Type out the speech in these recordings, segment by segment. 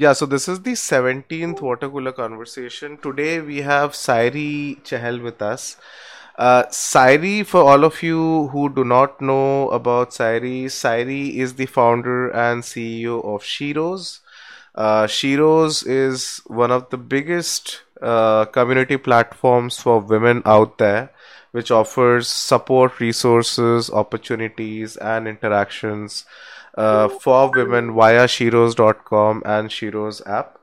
Yeah, so this is the 17th water cooler conversation. Today we have Sairee Chahal with us. Uh, Sairee, for all of you who do not know about Sairee, Sairee is the founder and CEO of Sheroes. Uh, Sheroes is one of the biggest uh, community platforms for women out there, which offers support, resources, opportunities, and interactions uh, for women via Sheroes.com and Sheroes app.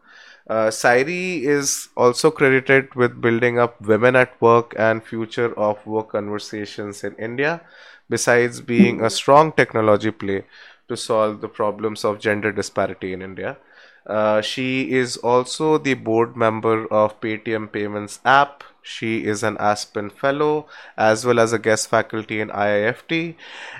Uh, Sairee is also credited with building up women at work and future of work conversations in India, besides being a strong technology play to solve the problems of gender disparity in India. Uh, she is also the board member of Paytm Payments app. She is an Aspen Fellow as well as a guest faculty in IIFT,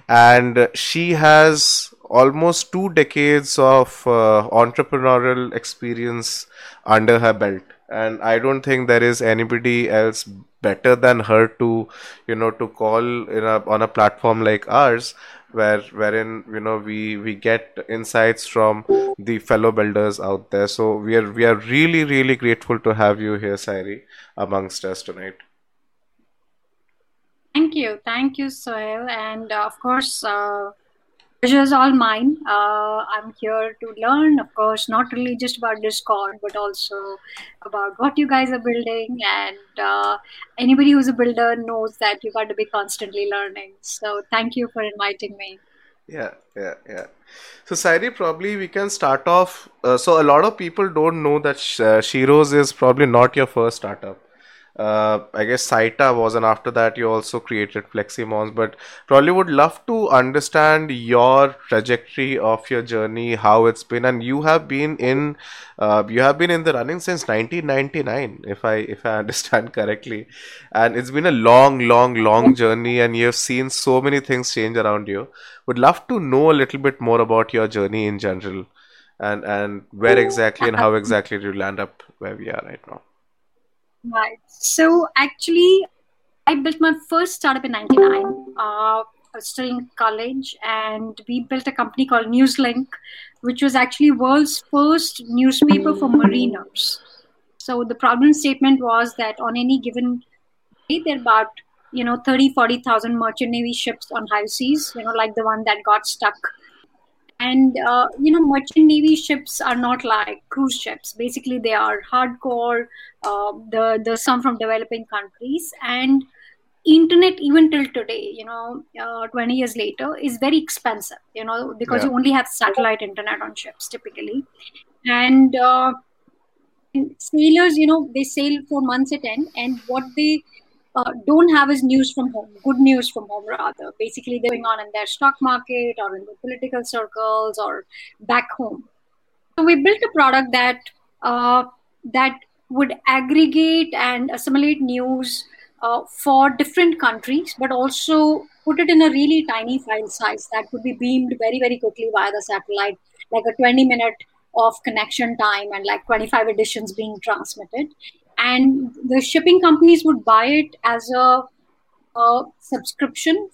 and she has almost two decades of uh, entrepreneurial experience under her belt. And i don't think there is anybody else better than her to you know to call in a, on a platform like ours where wherein you know we we get insights from the fellow builders out there. So we are we are really really grateful to have you here Sairee amongst us tonight. Thank you. Thank you sohail. And of course uh, pleasure is all mine. Uh, I'm here to learn, of course, not really just about Discord, but also about what you guys are building. And uh, anybody who's a builder knows that you've got to be constantly learning. So thank you for inviting me. Yeah, yeah, yeah. So, Sairee, probably we can start off. Uh, so, a lot of people don't know that Sh- uh, Sheroes is probably not your first startup uh, I guess Saita was, and after that you also created FlexiMoms. But probably would love to understand your trajectory of your journey, how it's been, and you have been in, uh, you have been in the running since 1999, if I if I understand correctly, and it's been a long, long, long journey, and you have seen so many things change around you. Would love to know a little bit more about your journey in general, and and where exactly and how exactly did you land up where we are right now. Right. So actually, I built my first startup in '99. Uh, I was still in college, and we built a company called Newslink, which was actually world's first newspaper for mariners. So the problem statement was that on any given day, there are about you know 30, 40,000 merchant navy ships on high seas. You know, like the one that got stuck and uh, you know merchant navy ships are not like cruise ships. Basically they are hardcore uh, the the some from developing countries. And internet even till today you know uh, 20 years later is very expensive you know because yeah. you only have satellite internet on ships typically. And, uh, and sailors you know they sail for months at end. And what they uh, don't have his news from home, good news from home rather. Basically, they're going on in their stock market or in the political circles or back home. So we built a product that uh, that would aggregate and assimilate news uh, for different countries, but also put it in a really tiny file size that could be beamed very very quickly via the satellite, like a 20 minute of connection time and like 25 editions being transmitted and the shipping companies would buy it as a, a subscription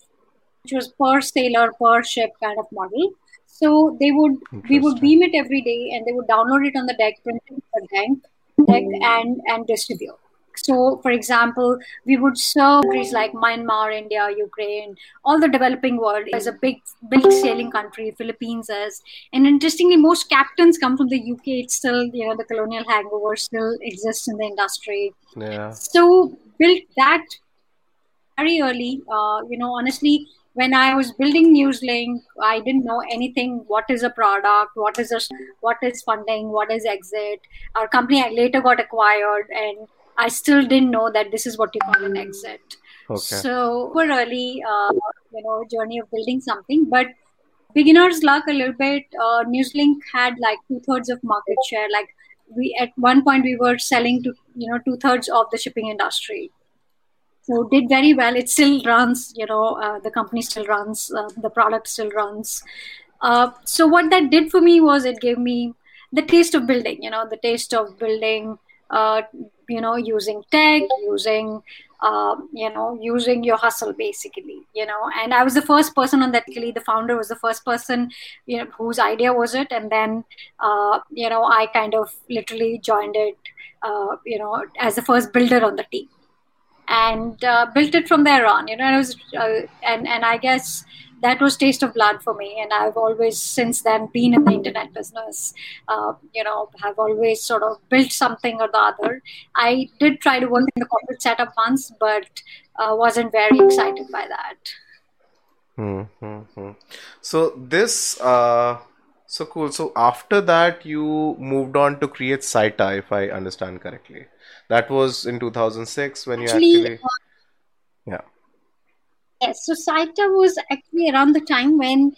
which was per sailor per ship kind of model. So they would we would beam it every day and they would download it on the deck print it on the deck, deck hmm. and and distribute so, for example, we would serve countries like Myanmar, India, Ukraine, all the developing world is a big, big sailing country. Philippines is, and interestingly, most captains come from the UK. It's still, you know, the colonial hangover still exists in the industry. Yeah. So, built that very early. Uh, you know, honestly, when I was building Newslink, I didn't know anything. What is a product? What is a what is funding? What is exit? Our company later got acquired, and I still didn't know that this is what you call an exit. Okay. So we're early, uh, you know, journey of building something, but beginner's luck a little bit. Uh, Newslink had like two thirds of market share. Like we at one point we were selling to you know two thirds of the shipping industry. So did very well. It still runs. You know, uh, the company still runs. Uh, the product still runs. Uh, so what that did for me was it gave me the taste of building. You know, the taste of building uh, you know, using tech, using uh, you know, using your hustle basically, you know. And I was the first person on that Kili. The founder was the first person, you know, whose idea was it. And then, uh, you know, I kind of literally joined it, uh, you know, as the first builder on the team, and uh, built it from there on. You know, and was, uh, and and I guess that was taste of blood for me. And i've always since then been in the internet business. Uh, you know have always sort of built something or the other. I did try to work in the corporate setup once but uh, wasn't very excited by that. Mm-hmm. so this uh, so cool. So after that you moved on to create saita if i understand correctly. That was in 2006 when actually, you actually uh, Yes, so Saita was actually around the time when.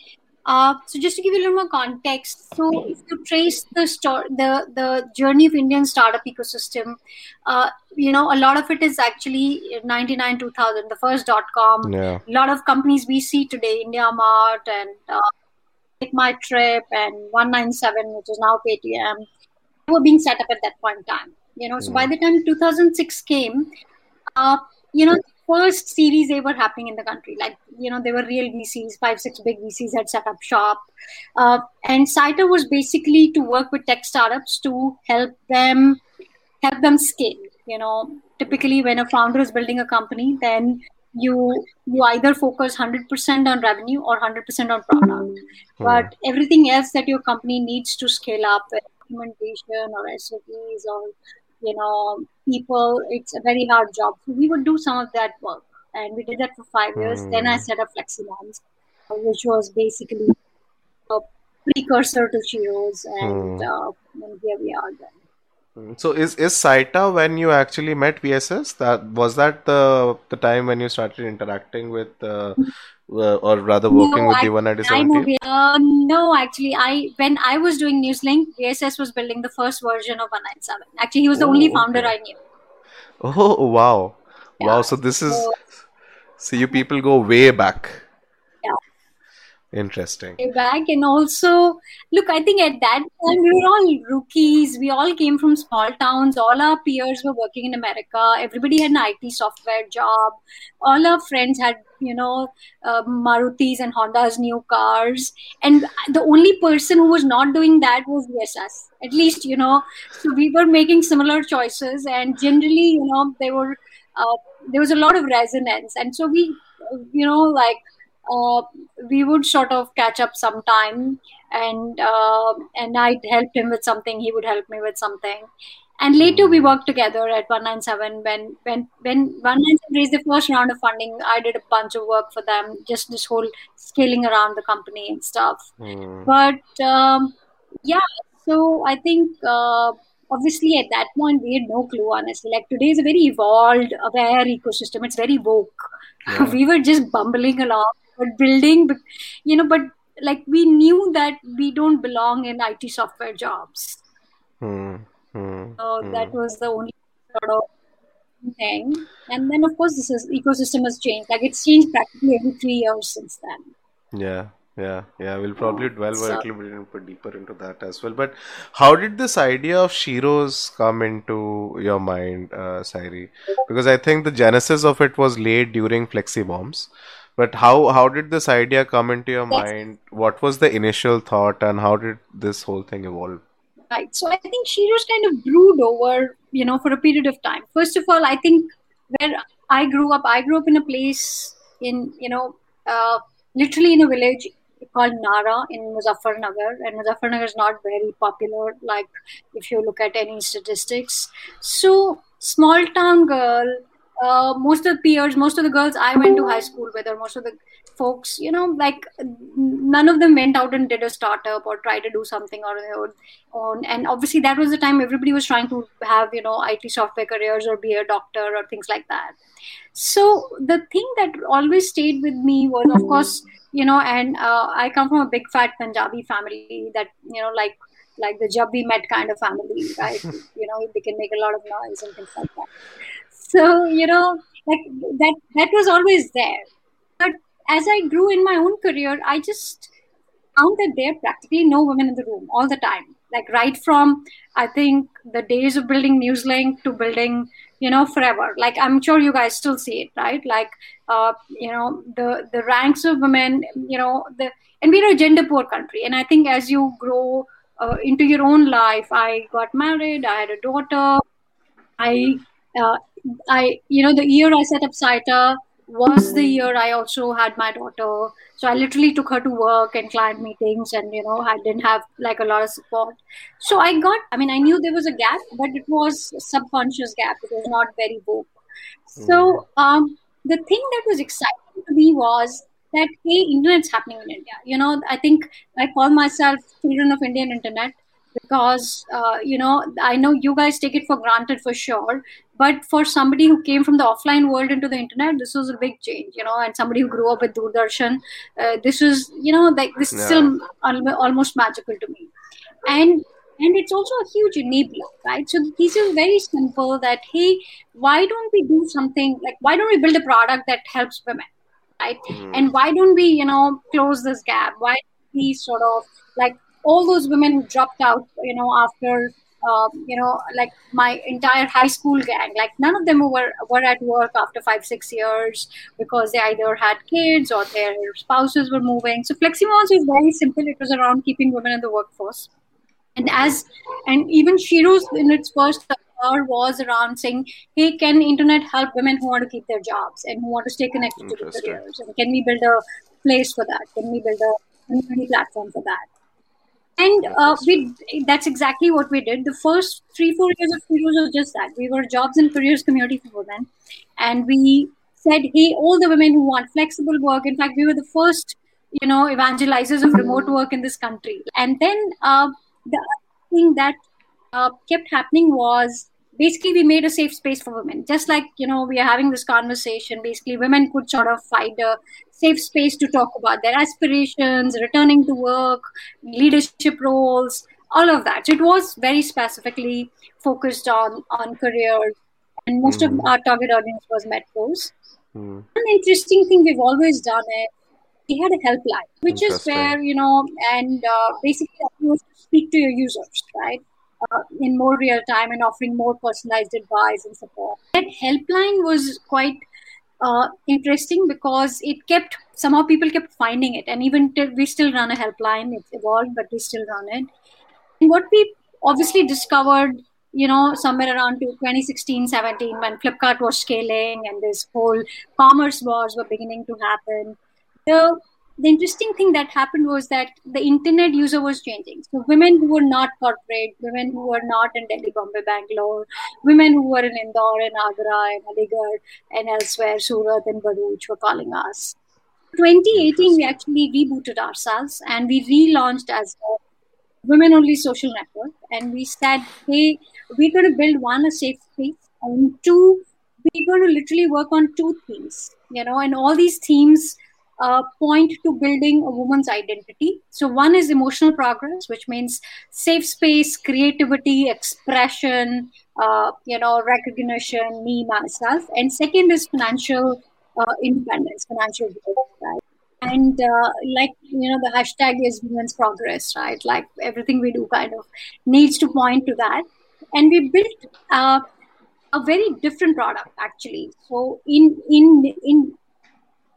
Uh, so just to give you a little more context, so if you trace the story, the the journey of Indian startup ecosystem, uh, you know a lot of it is actually 99 2000 the first dot com yeah. a lot of companies we see today IndiaMART and uh, My Trip and One97 which is now paytm were being set up at that point in time you know so mm. by the time 2006 came uh, you know first series they were happening in the country. Like, you know, they were real VCs, five, six big VCs had set up shop. Uh, and Saita was basically to work with tech startups to help them help them scale. You know, typically when a founder is building a company, then you you either focus 100% on revenue or 100% on product. Hmm. But everything else that your company needs to scale up, documentation or SOPs or you know, people, it's a very hard job. So we would do some of that work. And we did that for five years. Mm. Then I set up FlexiMoms, which was basically a precursor to Sheroes. And, mm. uh, and here we are then. So is is Saita when you actually met VSS? That was that the the time when you started interacting with uh, uh, or rather working no, with the One97 team? Uh, no, actually, I when I was doing Newslink, VSS was building the first version of One97. Actually, he was the oh, only founder okay. I knew. Oh wow, yeah. wow! So this is so you people go way back. Interesting. Back and also, look, I think at that time we were all rookies. We all came from small towns. All our peers were working in America. Everybody had an IT software job. All our friends had, you know, uh, Marutis and Hondas new cars. And the only person who was not doing that was VSS. At least, you know, so we were making similar choices. And generally, you know, they were, uh, there was a lot of resonance. And so we, you know, like, uh, we would sort of catch up sometime and uh, and I'd help him with something, he would help me with something. And later we hmm. worked together at One97 when when when One97 raised the first round of funding. I did a bunch of work for them, just this whole scaling around the company and stuff. Mm. But um, yeah, so I think uh, obviously at that point we had no clue honestly. Like today is a very evolved, aware ecosystem. It's very woke. Yeah. we were just bumbling along but building you know but like we knew that we don't belong in it software jobs hmm. Hmm. so hmm. that was the only sort of thing and then of course this is, ecosystem has changed like it's changed practically every three years since then yeah yeah yeah we'll probably delve so, a little bit deeper into that as well but how did this idea of sheroes come into your mind uh, sairee because i think the genesis of it was laid during Flexi FlexiMoms but how how did this idea come into your mind? What was the initial thought, and how did this whole thing evolve? Right. So I think she just kind of brewed over, you know, for a period of time. First of all, I think where I grew up, I grew up in a place in, you know, uh, literally in a village called Nara in Muzaffarnagar, and Muzaffarnagar is not very popular. Like if you look at any statistics, so small town girl uh, most of the peers, most of the girls I went to high school with, or most of the folks, you know, like none of them went out and did a startup or tried to do something on their own. And obviously, that was the time everybody was trying to have, you know, IT software careers or be a doctor or things like that. So the thing that always stayed with me was, of course, you know, and uh, I come from a big fat Punjabi family that, you know, like like the Jab We Met kind of family, right? you know, they can make a lot of noise and things like that so you know like that that was always there but as i grew in my own career i just found that there are practically no women in the room all the time like right from i think the days of building Newslink to building, you know, forever. Like I'm sure you guys still see it, right? Like, uh, you know, the the ranks of women, you know, the and we're a gender poor country, and I think as you grow uh, into your own life, I got married, I had a daughter, I, uh, I, you know, the year I set up SITA was the year I also had my daughter. So I literally took her to work and client meetings, and you know, I didn't have like a lot of support. So I got, I mean, I knew there was a gap, but it was a subconscious gap. It was not very vocal. So um, the thing that was exciting to me was that hey, internet's happening in India. You know, I think I call myself children of Indian internet because uh, you know I know you guys take it for granted for sure, but for somebody who came from the offline world into the internet, this was a big change. You know, and somebody who grew up with Doordarshan, uh, this was you know like this is Yeah. still al- almost magical to me, and and it's also a huge enabler, right? So this is very simple. That hey, why don't we do something like why don't we build a product that helps women? right and why don't we you know close this gap why don't we sort of like all those women who dropped out you know after um, you know like my entire high school gang like none of them were were at work after five six years because they either had kids or their spouses were moving so fleximoms was very simple it was around keeping women in the workforce and as and even Sheroes in its first hour was around saying, "Hey, can internet help women who want to keep their jobs and who want to stay connected to their careers? And can we build a place for that? Can we build a community platform for that?" And uh, we that's exactly what we did. The first three four years of Sheroes was just that. We were a jobs and careers community for women, and we said, "Hey, all the women who want flexible work." In fact, we were the first you know evangelizers of remote work in this country and then uh, the other thing that uh, kept happening was basically we made a safe space for women. Just like you know we are having this conversation basically women could sort of find a safe space to talk about their aspirations returning to work leadership roles all of that. So it was very specifically focused on on careers and most of our target audience was metros. Hmm. one interesting thing we've always done is we had a helpline, which is where you know, and uh, basically you speak to your users, right, uh, in more real time and offering more personalized advice and support. That helpline was quite uh, interesting because it kept somehow people kept finding it, and even till we still run a helpline. It's evolved, but we still run it. And what we obviously discovered, you know, somewhere around 2016, 17, when Flipkart was scaling and this whole commerce wars were beginning to happen, the the interesting thing that happened was that the internet user was changing. So women who were not corporate, women who were not in Delhi, Bombay, Bangalore, women who were in Indore and Agra and Aligarh and elsewhere, Surat and Bharuch were calling us. 2018, we actually rebooted ourselves and we relaunched as a women only social network. And we said, hey, we're going to build one, a safe space, and two, we're going to literally work on two themes, you know, and all these themes uh, point to building a woman's identity. So, one is emotional progress, which means safe space, creativity, expression, uh, you know, recognition, me, myself. And second is financial uh, independence, financial growth, right? And uh, like, you know, the hashtag is women's progress, right? Like everything we do kind of needs to point to that. And we built uh, a very different product actually. So in in in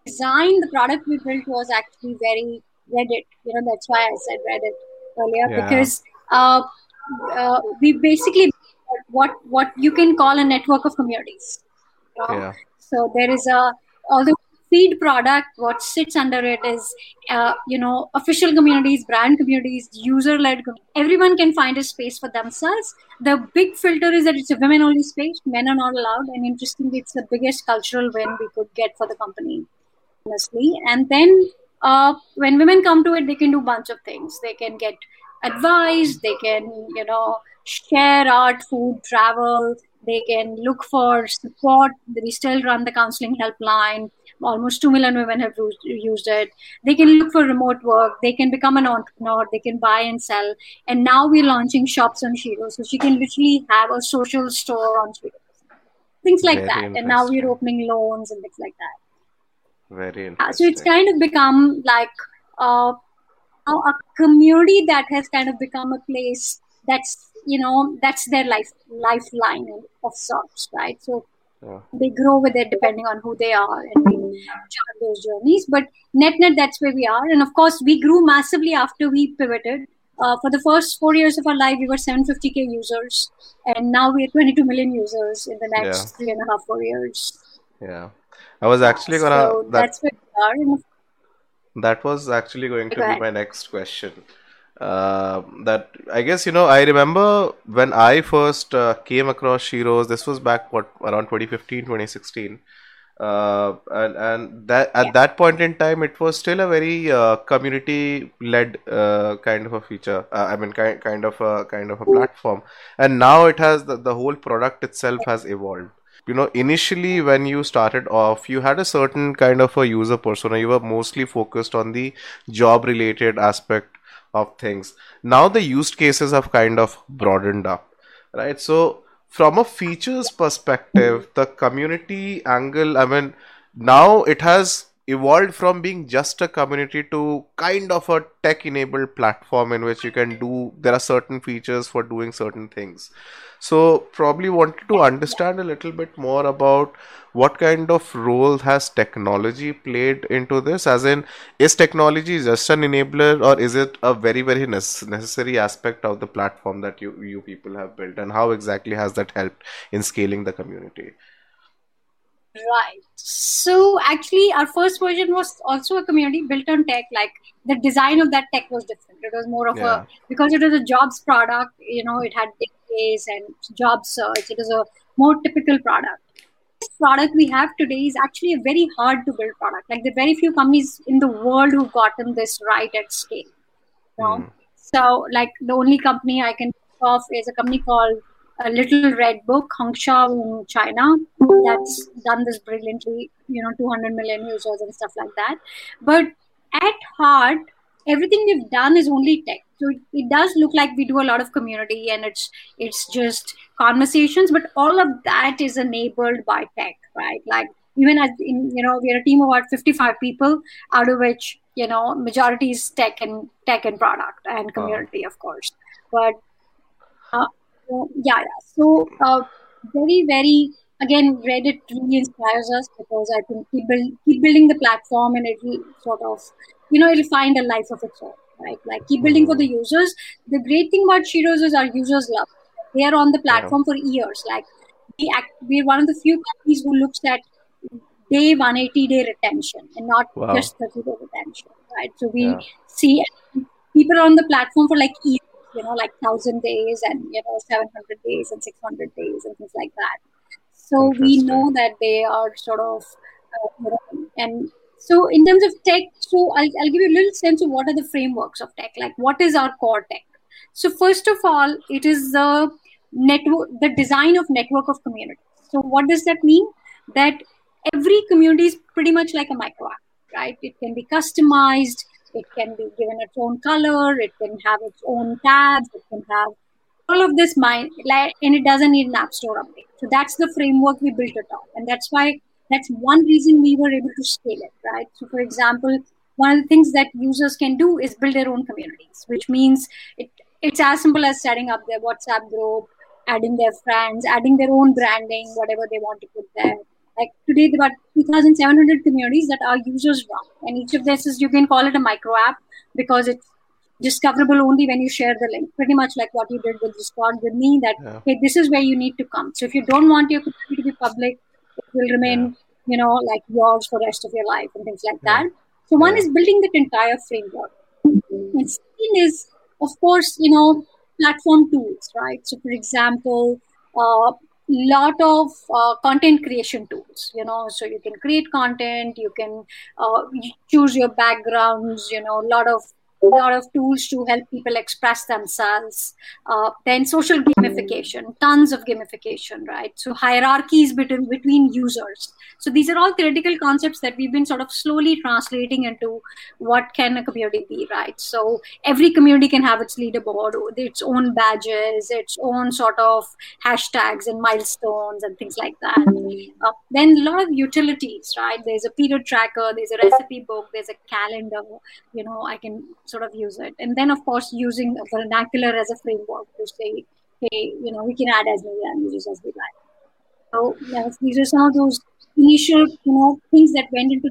design, the product we built was actually very Reddit. You know, that's why I said Reddit earlier Yeah. because uh, uh, we basically what what you can call a network of communities. you know. Yeah. So there is a although feed product, what sits under it is uh, you know official communities, brand communities, user led. Everyone can find a space for themselves. The big filter is that it's a women only space. Men are not allowed, and interestingly, it's the biggest cultural win we could get for the company honestly. And then uh, when women come to it, they can do a bunch of things. They can get advice. They can, you know, share art, food, travel. They can look for support. We still run the counseling helpline. Almost 2 million women have used, it. They can look for remote work. They can become an entrepreneur. They can buy and sell. And now we're launching shops on Shiro. So she can literally have a social store on Shiro. Things like Very that. And now we're opening loans and things like that. Very interesting. so it's kind of become like uh, a a community that has kind of become a place that's you know that's their life lifeline of sorts right so Yeah. they grow with it depending on who they are and we chart those journeys but net net that's where we are and of course we grew massively after we pivoted uh, for the first four years of our life we were 750k users and now we're 22 million users in the next Yeah. three and a half four years Yeah. I was actually gonna so that that's where we are that was actually going to Go be my next question. Uh, that I guess you know I remember when I first uh, came across Sheroes. This was back what around 2015, 2016. Uh, and and that at Yeah. that point in time, it was still a very uh, community-led uh, kind of a feature. Uh, I mean, kind kind of a kind of a platform. And now it has the, the whole product itself has evolved you know initially when you started off you had a certain kind of a user persona. You were mostly focused on the job related aspect of things. Now the use cases have kind of broadened up right? So from a features perspective the community angle i mean now it has evolved from being just a community to kind of a tech enabled platform in which you can do there are certain features for doing certain things. So probably wanted to understand a little bit more about what kind of role has technology played into this? As in is technology just an enabler or is it a very very nece- necessary aspect of the platform that you you people have built? And how exactly has that helped in scaling the community Right. So actually, our first version was also a community built on tech. Like the design of that tech was different. It was more of Yeah. a because it was a jobs product. You know, it had database and job search. It was a more typical product. This product we have today is actually a very hard to build product. Like there are very few companies in the world who've gotten this right at scale. You know? Mm. So, like the only company I can think of is a company called uh, Little Red Book, Hongsha in China, that's done this brilliantly. You know, 200 million users and stuff like that. But at heart, everything we've done is only tech. So it, does look like we do a lot of community and it's it's just conversations, but all of that is enabled by tech, right? Like even as in you know we're a team of about 55 people out of which you know majority is tech and tech and product and Wow. community of course but uh, so, yeah yeah so uh, very very again reddit really inspires us because i think keep, build, keep building the platform and it will sort of you know it'll find a life of its own right like keep building for the Mm. users the great thing about sheroes is our users love they are on the Yeah. platform for years like we act, we're one of the few companies who looks at day 180 day retention and not Wow. just 30 day retention right so we Yeah. see people on the platform for like years you know like 1000 days and you know 700 days and 600 days and things like that. So we know that they are sort of uh, and so in terms of tech so I'll, I'll give you a little sense of what are the frameworks of tech like what is our core tech. So first of all it is the network the design of network of communities so what does that mean? That every community is pretty much like a micro app right? It can be customized it can be given its own color it can have its own tabs it can have all of this mind like and it doesn't need an app store update. So that's the framework we built it on. And that's why that's one reason we were able to scale it right? So for example one of the things that users can do is build their own communities which means it it's as simple as setting up their whatsapp group adding their friends adding their own branding whatever they want to put there like today there are 2700 communities that our users run and each of this is you can call it a micro app because it's discoverable only when you share the link. Pretty much like what you did with discord with me that Yeah. hey this is where you need to come. So if you don't want your community to be public it will remain you know like yours for the rest of your life and things like Yeah. that. So one Yeah. is building that entire framework. And second is of course you know platform tools right? So for example uh, lot of uh, content creation tools you know. So you can create content you can uh, choose your backgrounds you know a lot of lot of tools to help people express themselves uh, then social gamification tons of gamification right? So hierarchies between between users. So these are all theoretical concepts that we've been sort of slowly translating into what can a community be right? So every community can have its leaderboard its own badges its own sort of hashtags and milestones and things like that. Uh, then a lot of utilities right? There's a period tracker there's a recipe book there's a calendar you know i can sort of use it and then of course using a vernacular as a framework to say hey, you know, we can add as many languages as we like. So yes, these are some of those initial, you know, things that went into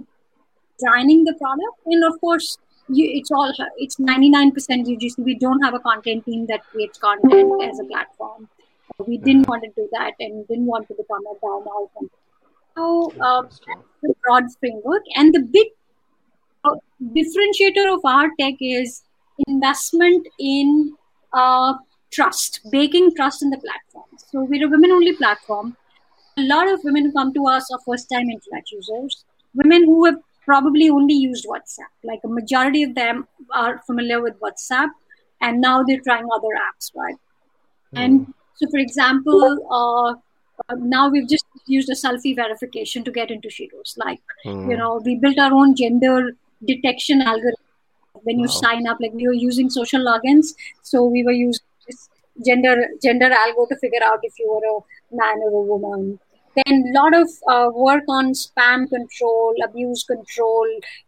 designing the product. And of course, you, it's all it's 99% UGC. We don't have a content team that creates content as a platform. We didn't want to do that and didn't want to become a DAO company. So um, the broad framework and the big differentiator of our tech is investment in uh, trust, baking trust in the platform. So we're a women-only platform. A lot of women who come to us are first-time internet users. Women who have probably only used WhatsApp. Like a majority of them are familiar with WhatsApp, and now they're trying other apps, right? Mm. And so, for example, uh, now we've just used a selfie verification to get into Sheroes. Like, mm. you know, we built our own gender detection algorithm when you wow. sign up. Like, we were using social logins, so we were using gender gender algo to figure out if you were a man or a woman then a lot of uh, work on spam control abuse control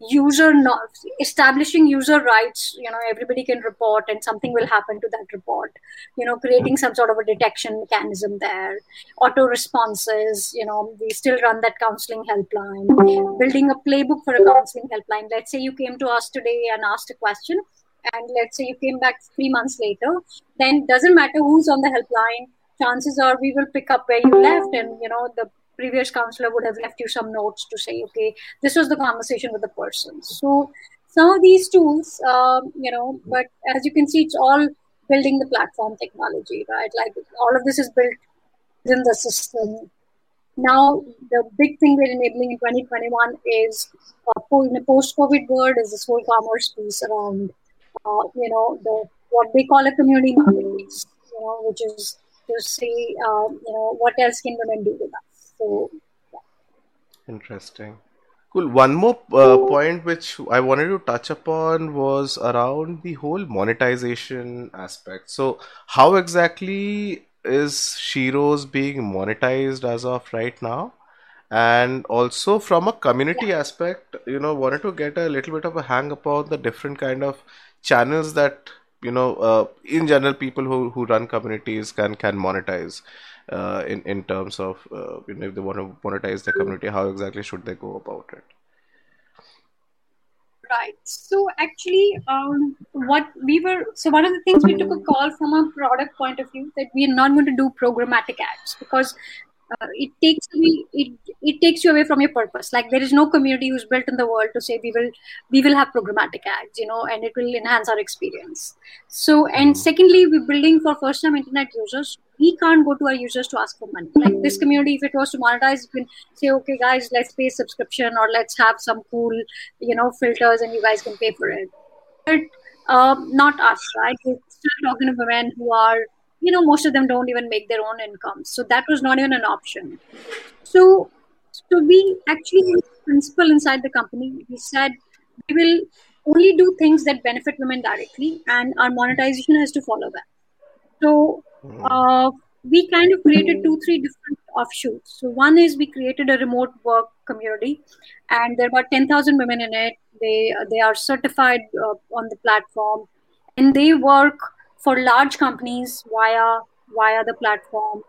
user not establishing user rights you know everybody can report and something will happen to that report. You know creating some sort of a detection mechanism there. Auto responses you know we still run that counseling helpline. Building a playbook for a counseling helpline. Let's say you came to us today and asked a question and let's say you came back three months later then doesn't matter who's on the helpline chances are we will pick up where you left and you know the previous counselor would have left you some notes to say okay this was the conversation with the person. So some of these tools um, you know but as you can see it's all building the platform technology right? Like all of this is built within the system. Now the big thing we're enabling in 2021 is uh, in a post-covid world is this whole commerce piece around uh, you know the what they call a community marketplace you know which is to see, um, you know, what else can women do with us. So, yeah. Interesting. Cool. One more uh, point which I wanted to touch upon was around the whole monetization aspect. So, how exactly is Sheroes being monetized as of right now? And also from a community yeah. aspect, you know, wanted to get a little bit of a hang upon the different kind of channels that you know uh, in general people who, who run communities can can monetize uh, in in terms of uh, you know if they want to monetize their community how exactly should they go about it? Right. So actually um, what we were so one of the things we took a call from a product point of view that we are not going to do programmatic ads because uh, it takes me it it takes you away from your purpose. Like there is no community who's built in the world to say we will we will have programmatic ads you know and it will enhance our experience. So and mm-hmm. secondly we're building for first time internet users. We can't go to our users to ask for money. Like this community if it was to monetize you can say okay guys let's pay subscription or let's have some cool you know filters and you guys can pay for it. But uh, not us right? We're still talking to women who are you know most of them don't even make their own income. So that was not even an option. So so we actually principle inside the company we said we will only do things that benefit women directly and our monetization has to follow that. So hmm. uh, we kind of created two three different offshoots. So one is we created a remote work community and there are about 10000 women in it. They they are certified uh, on the platform and they work for large companies via via the platform,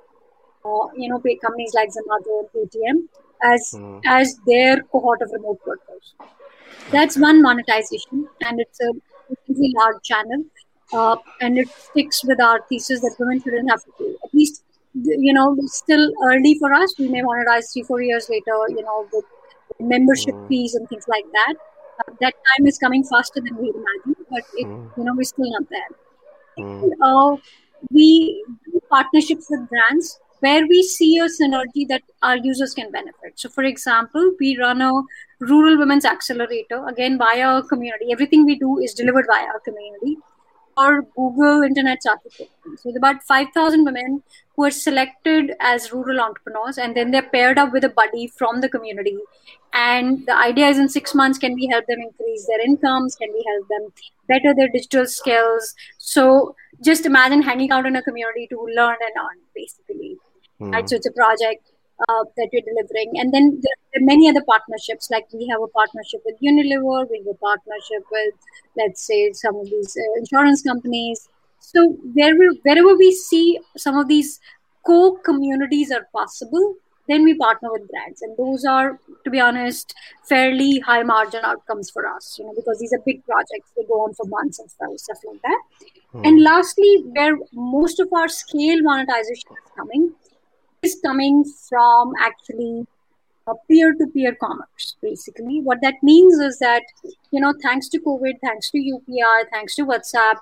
uh, you know, pay companies like Zomato and Paytm as mm. as their cohort of remote workers. That's one monetization, and it's a really large channel, uh, and it sticks with our thesis that women shouldn't have to pay. At least, you know, still early for us. We may monetize three, four years later, you know, with membership mm. fees and things like that. Uh, that time is coming faster than we imagine, but it, mm. you know, we're still not there. Mm. Uh, we do partnerships with brands where we see a synergy that our users can benefit. So, for example, we run a rural women's accelerator again via our community. Everything we do is delivered via our community or Google Internet Certificate. So, about 5,000 women who are selected as rural entrepreneurs and then they're paired up with a buddy from the community. And the idea is in six months, can we help them increase their incomes? Can we help them better their digital skills? So, just imagine hanging out in a community to learn and earn, basically. Mm. Right? So, it's a project uh, that we're delivering. And then there are many other partnerships, like we have a partnership with Unilever, we have a partnership with, let's say, some of these uh, insurance companies. so wherever wherever we see some of these co communities are possible, then we partner with brands, and those are, to be honest, fairly high margin outcomes for us. You know, because these are big projects; they go on for months and stuff, stuff like that. Hmm. And lastly, where most of our scale monetization is coming is coming from actually peer-to-peer commerce basically what that means is that you know thanks to covid thanks to upi thanks to whatsapp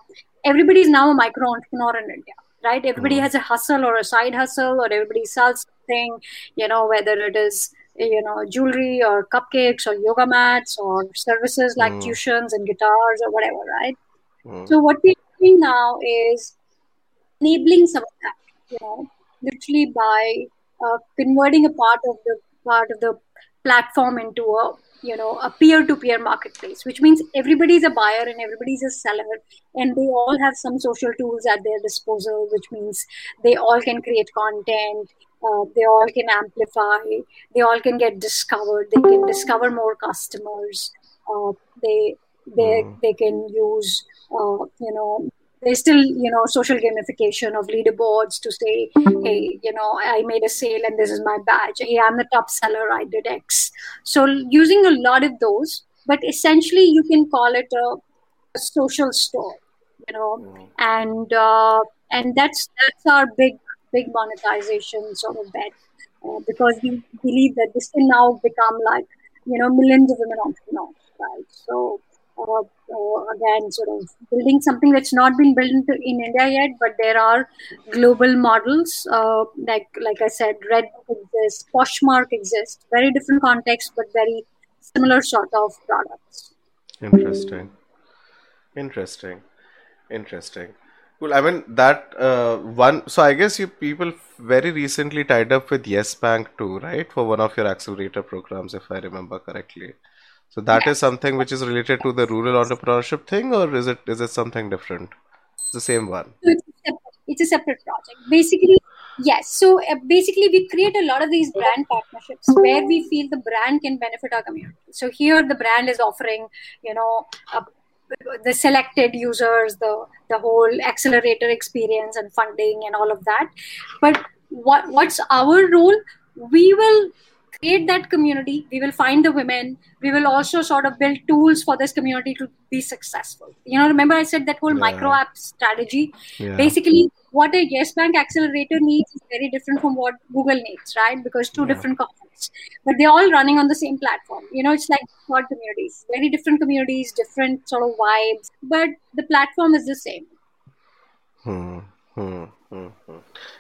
everybody is now a micro entrepreneur in india right everybody mm. has a hustle or a side hustle or everybody sells something you know whether it is you know jewelry or cupcakes or yoga mats or services like mm. tuitions and guitars or whatever right mm. so what we're doing now is enabling some of that you know literally by uh, converting a part of the part of the platform into a you know a peer-to-peer marketplace which means everybody's a buyer and everybody's a seller and they all have some social tools at their disposal which means they all can create content uh, they all can amplify they all can get discovered they can discover more customers uh, they they mm. they can use uh, you know there's still you know social gamification of leaderboards to say hey you know i made a sale and this is my badge. Hey i'm the top seller. I did x. So using a lot of those but essentially you can call it a, a social store you know? Mm. and uh, and that's that's our big big monetization sort of bet uh, because we believe that this can now become like you know millions of women entrepreneurs right? So uh, again sort of building something that's not been built in India yet, but there are global models uh, like like I said, Red exists, Poshmark exists, very different context, but very similar sort of products. Interesting, interesting, interesting. Cool. I mean that uh, one. So I guess you people very recently tied up with Yes Bank too, right? For one of your accelerator programs, if I remember correctly. So that is something which is related to the rural entrepreneurship thing, or is it is it something different? It's the same one. It's a separate, it's a separate project. Basically, yes. So uh, basically, we create a lot of these brand partnerships where we feel the brand can benefit our community. So here, the brand is offering, you know, uh, the selected users, the the whole accelerator experience and funding and all of that. But what what's our role? We will create that community we will find the women we will also sort of build tools for this community to be successful you know remember i said that whole yeah. micro app strategy yeah. basically what a yes bank accelerator needs is very different from what google needs right because two yeah. different companies but they're all running on the same platform you know it's like god communities very different communities different sort of vibes but the platform is the same hmm. Hmm. Mm-hmm.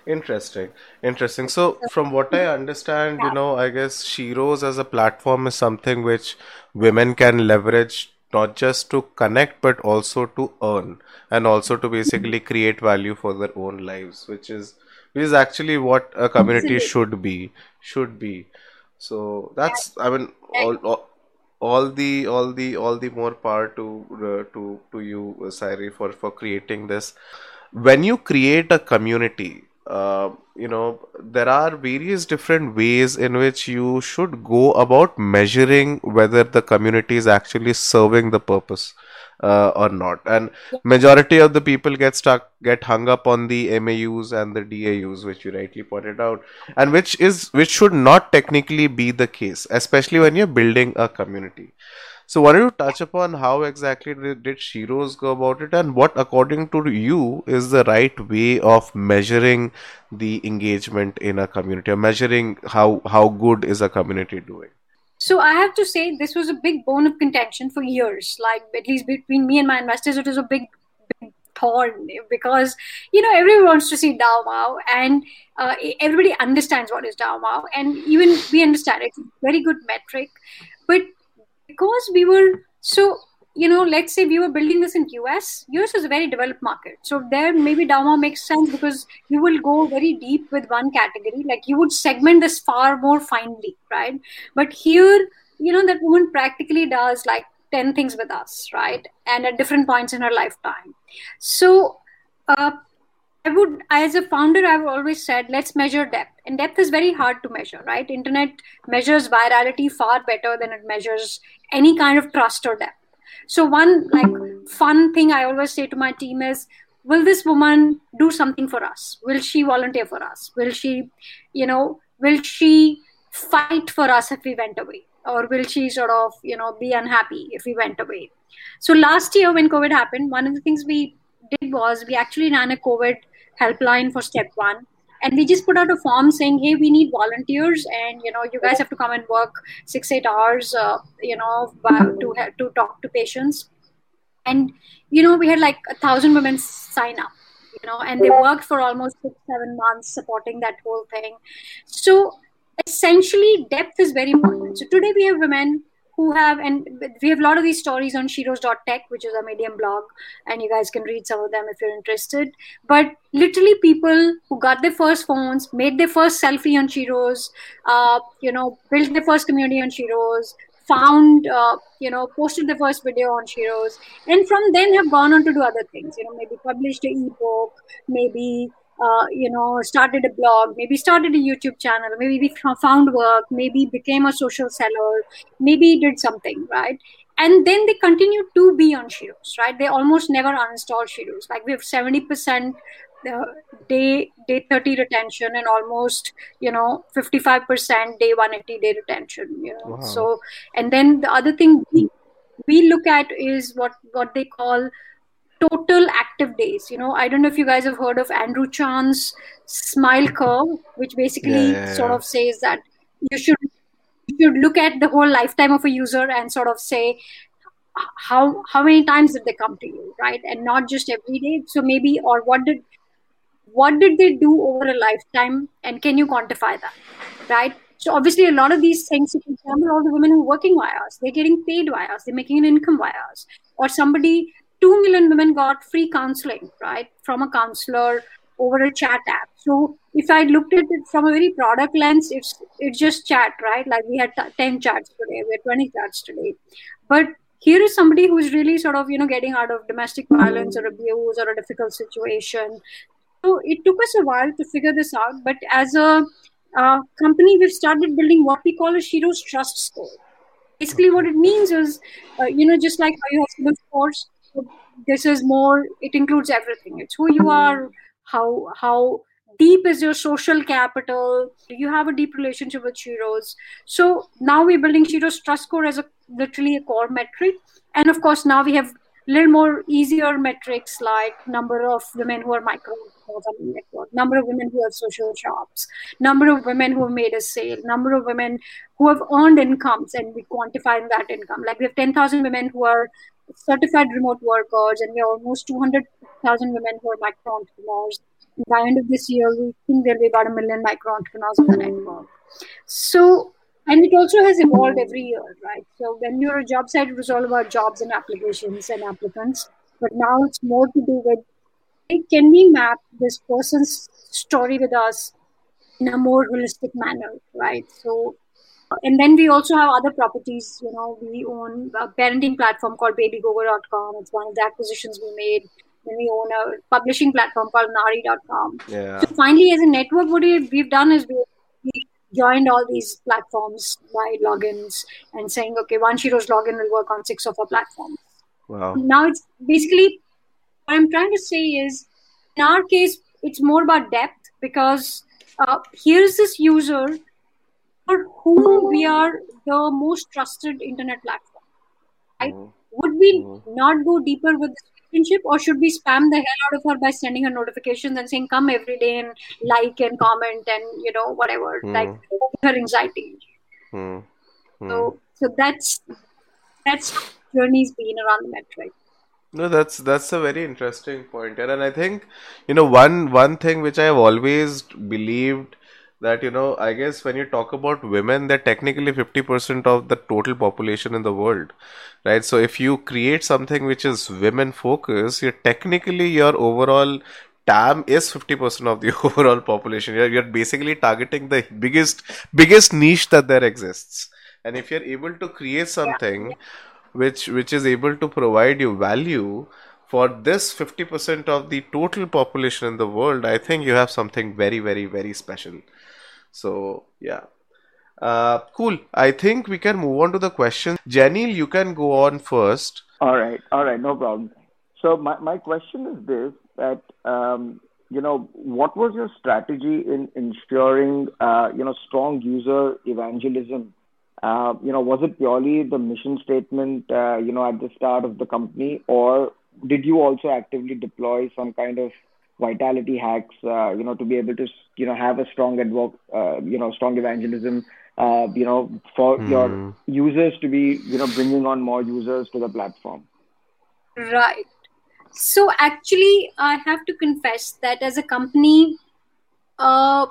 Interesting, interesting. So, from what I understand, you know, I guess Sheroes as a platform is something which women can leverage not just to connect but also to earn and also to basically create value for their own lives, which is which is actually what a community should be should be. So that's I mean all, all all the all the all the more power to uh, to to you, Sairee, for for creating this when you create a community uh, you know there are various different ways in which you should go about measuring whether the community is actually serving the purpose uh, or not. And majority of the people get stuck get hung up on the MAUs and the DAUs which you rightly pointed out and which is which should not technically be the case especially when you're building a community so, wanted to touch upon how exactly did, Sheroes go about it, and what, according to you, is the right way of measuring the engagement in a community, or measuring how how good is a community doing? So I have to say this was a big bone of contention for years. Like at least between me and my investors, it was a big, big thorn because you know everyone wants to see DAU MAU and uh, everybody understands what is DAU MAU, and even we understand it's a very good metric, but because we were so you know let's say we were building this in us us is a very developed market. So there maybe DAU MAU makes sense because you will go very deep with one category. Like you would segment this far more finely right? But here you know that woman practically does like 10 things with us right? And at different points in her lifetime. So uh, I would, as a founder, I've always said, let's measure depth. And depth is very hard to measure, right? Internet measures virality far better than it measures any kind of trust or depth. So one like fun thing I always say to my team is will this woman do something for us? Will she volunteer for us? Will she, you know, will she fight for us if we went away? Or will she sort of, you know, be unhappy if we went away? So last year when COVID happened, one of the things we did was we actually ran a COVID helpline for step one. And we just put out a form saying hey we need volunteers and you know you guys have to come and work six eight hours uh, you know to to talk to patients. And you know we had like a thousand women sign up you know and they worked for almost six seven months supporting that whole thing. So essentially depth is very important. So today we have women who have and we have a lot of these stories on sheroes.tech which is a medium blog and you guys can read some of them if you're interested. But literally people who got their first phones made their first selfie on Sheroes uh, you know built their first community on Sheroes found uh, you know posted the first video on Sheroes and from then have gone on to do other things you know maybe published an ebook maybe uh, you know, started a blog, maybe started a YouTube channel, maybe we found work, maybe became a social seller, maybe did something, right? And then they continue to be on Sheroes, right? They almost never uninstall Sheroes. Like we have 70% uh, day day 30 retention and almost you know 55% day 180 day retention you know wow. so and then the other thing we, we look at is what what they call total active days. You know, I don't know if you guys have heard of Andrew Chen's smile mm-hmm. curve, which basically yeah, yeah, yeah. sort of says that you should you should look at the whole lifetime of a user and sort of say how how many times did they come to you, right? And not just every day. So maybe or what did what did they do over a lifetime and can you quantify that right so obviously a lot of these things for example all the women who are working via us they're getting paid via us they're making an income via us or somebody 2 million women got free counseling, right, from a counselor over a chat app. So if I looked at it from a very product lens, it's it's just chat, right? Like we had 10 chats today, we had 20 chats today. But here is somebody who's really sort of, you know, getting out of domestic violence or abuse or a difficult situation. So it took us a while to figure this out. But as a company, we've started building what we call a Sheroes Trust Score. Basically, what it means is, uh, you know, just like how you have CIBIL scores, this is more it includes everything. It's who you hmm. are how how deep is your social capital. Do you have a deep relationship with Sheroes so now we're building Sheroes trust score as a literally a core metric. And of course now we have a little more easier metrics like number of women who are micro network, number of women who have social shops, number of women who have made a sale, number of women who have earned incomes, and we quantify that income. Like we have 10,000 women who are certified remote workers, and we have almost 200,000 women who are micro entrepreneurs. By end of this year, we think there'll be about a million micro entrepreneurs on the network. So, and it also has evolved every year, right? So, when you're a job site, it was all about jobs and applications and applicants, but now it's more to do with can we map this person's story with us in a more holistic manner, right? So, and then we also have other properties. You know, we own a parenting platform called babygogo.com. It's one of the acquisitions we made. Then we own a publishing platform called nari.com. Yeah. So finally, as a network, what we've done is we joined all these platforms by logins and saying, okay, one Sheroes login will work on six of our platforms. Wow. Now it's basically what I'm trying to say is, in our case, it's more about depth because uh, here's this user for whom we are the most trusted internet platform. Right? Mm-hmm. Would we mm-hmm. not go deeper with this relationship, or should we spam the hell out of her by sending her notifications and saying, "Come every day and like and comment and you know whatever," mm-hmm. like her anxiety. Mm-hmm. So, so that's that's journey's been around the metric. No, that's that's a very interesting point, and I think you know one one thing which I have always believed that you know I guess when you talk about women, they're technically fifty percent of the total population in the world, right? So if you create something which is women focused, you're technically your overall TAM is 50% of the overall population. You're, you're basically targeting the biggest biggest niche that there exists. And if you're able to create something which which is able to provide you value for this 50% of the total population in the world i think you have something very very very special so yeah. Uh, cool. I think we can move on to the question jenny you can go on first. All right. All right. No problem. So my, my question is this that um, you know what was your strategy in ensuring uh, you know strong user evangelism? Uh, you know was it purely the mission statement uh, you know at the start of the company or did you also actively deploy some kind of virality hacks uh, you know to be able to you know have a strong advo- uh, you know strong evangelism uh, you know for mm. your users to be you know bringing on more users to the platform. Right. So actually i have to confess that as a company uh,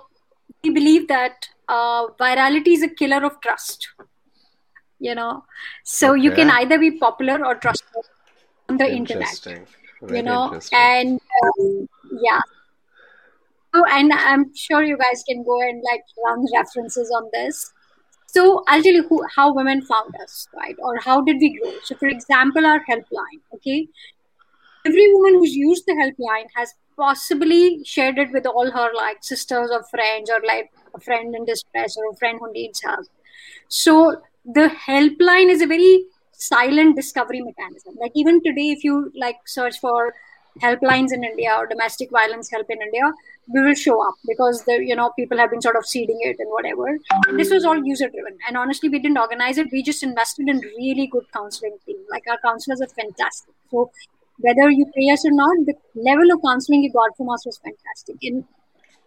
we believe that uh, virality is a killer of trust you know. So okay. you can either be popular or trusted on the internet Very you know and um, yeah. So and i'm sure you guys can go and like run references on this. So i'll tell you who, how women found us right? Or how did we grow? So for example our helpline okay? Every woman who's used the helpline has possibly shared it with all her like sisters or friends or like a friend in distress or a friend who needs help. So the helpline is a very silent discovery mechanism. Like even today if you like search for helplines in india or domestic violence help in india we will show up because the you know people have been sort of seeding it and whatever. This was all user driven and honestly we didn't organize it. We just invested in really good counseling team. Like our counselors are fantastic. So whether you pay us or not the level of counseling you got from us was fantastic. And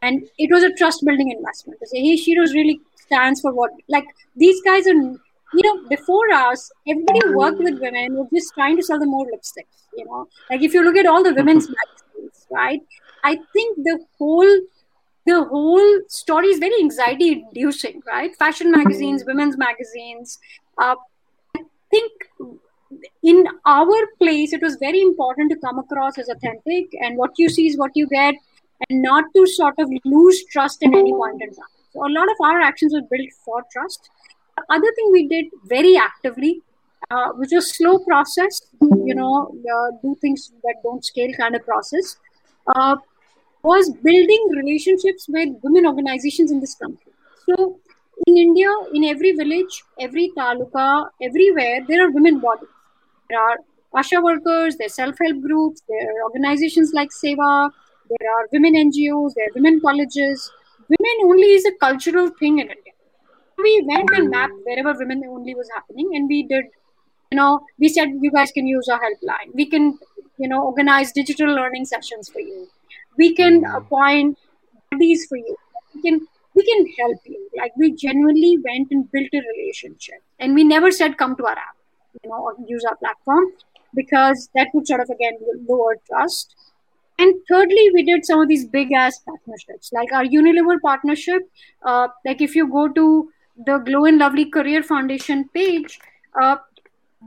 and it was a trust building investment. To say hey Sheroes really stands for what like these guys are you know, before us, everybody who worked with women was just trying to sell them more lipsticks. You know, like if you look at all the women's mm-hmm. magazines, right? I think the whole the whole story is very anxiety inducing, right? Fashion mm-hmm. magazines, women's magazines. Uh, I think in our place, it was very important to come across as authentic, and what you see is what you get, and not to sort of lose trust at any point in time. So a lot of our actions were built for trust other thing we did very actively, uh, which was slow process, you know, uh, do things that don't scale kind of process, uh, was building relationships with women organizations in this country. So in India, in every village, every taluka, everywhere, there are women bodies. There are Asha workers, there are self-help groups, there are organizations like SEWA, there are women NGOs, there are women colleges. Women only is a cultural thing in India we went and mapped wherever women only was happening and we did you know we said you guys can use our helpline. We can you know organize digital learning sessions for you. We can appoint buddies for you. We can we can help you. Like we genuinely went and built a relationship and we never said come to our app you know or use our platform because that would sort of again lower trust. And thirdly we did some of these big ass partnerships like our unilever partnership. Uh, like if you go to the Glow and Lovely Career Foundation page, uh,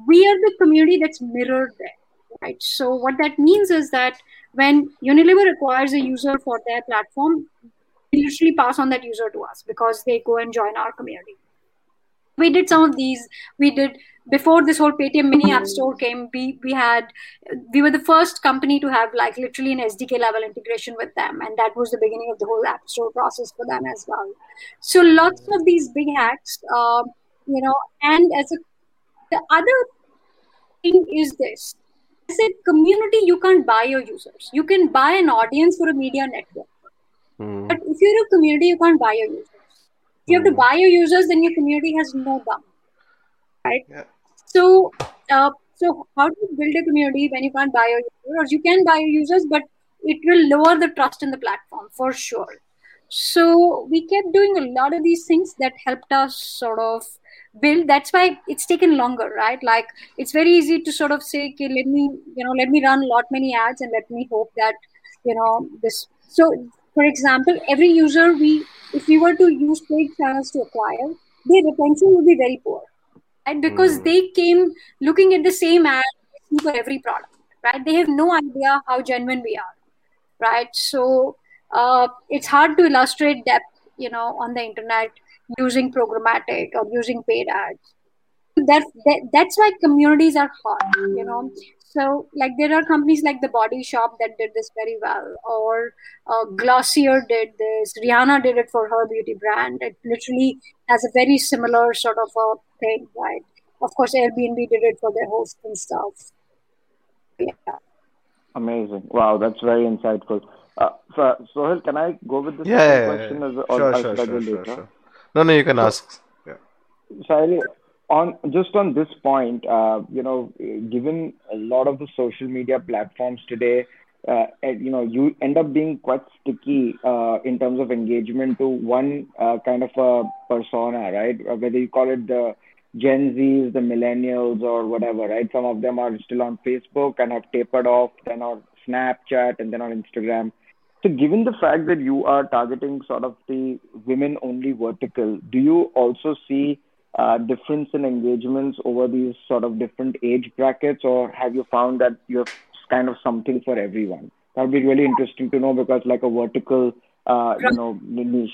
we are the community that's mirrored there, right? So what that means is that when Unilever acquires a user for their platform, they literally pass on that user to us because they go and join our community. We did some of these. We did before this whole Paytm mini app store came, we we had we were the first company to have like literally an SDK level integration with them, and that was the beginning of the whole app store process for them as well. So lots of these big hacks, uh, you know, and as a the other thing is this: as a community, you can't buy your users. You can buy an audience for a media network, mm. but if you're a community, you can't buy your users. If you have to hmm. buy your users, then your community has no dam right? Yeah. So, uh, so how do you build a community when you can't buy your users? You can buy your users, but it will lower the trust in the platform for sure. So we kept doing a lot of these things that helped us sort of build. That's why it's taken longer, right? Like it's very easy to sort of say, okay, let me, you know, let me run a lot many ads and let me hope that, you know, this. So, for example, every user we, if we were to use paid channels to acquire, their retention would be very poor right? Because mm. they came looking at the same ad for every product, right? They have no idea how genuine we are, right? So uh, it's hard to illustrate depth, you know, on the internet using programmatic or using paid ads. That, that that's why communities are hard, you know. So, like, there are companies like the Body Shop that did this very well, or uh, Glossier did this. Rihanna did it for her beauty brand. It literally has a very similar sort of a thing, right? Of course, Airbnb did it for their hosts and stuff. Yeah. Amazing. Wow, that's very insightful. Uh, so, Sohail, can I go with the Yeah, yeah, yeah, question yeah. as, or, Sure, sure, I sure, go sure, later? sure. No, no, you can ask. Yeah. Sorry, on just on this point, uh, you know, given a lot of the social media platforms today, uh, you know, you end up being quite sticky uh, in terms of engagement to one uh, kind of a persona, right? Uh, Whether you call it the Gen Zs, the millennials, or whatever, right? Some of them are still on Facebook and have tapered off, then on Snapchat, and then on Instagram. So, given the fact that you are targeting sort of the women only vertical, do you also see uh, difference in engagements over these sort of different age brackets, or have you found that you have kind of something for everyone? That would be really interesting to know because, like a vertical, uh, you know, niche.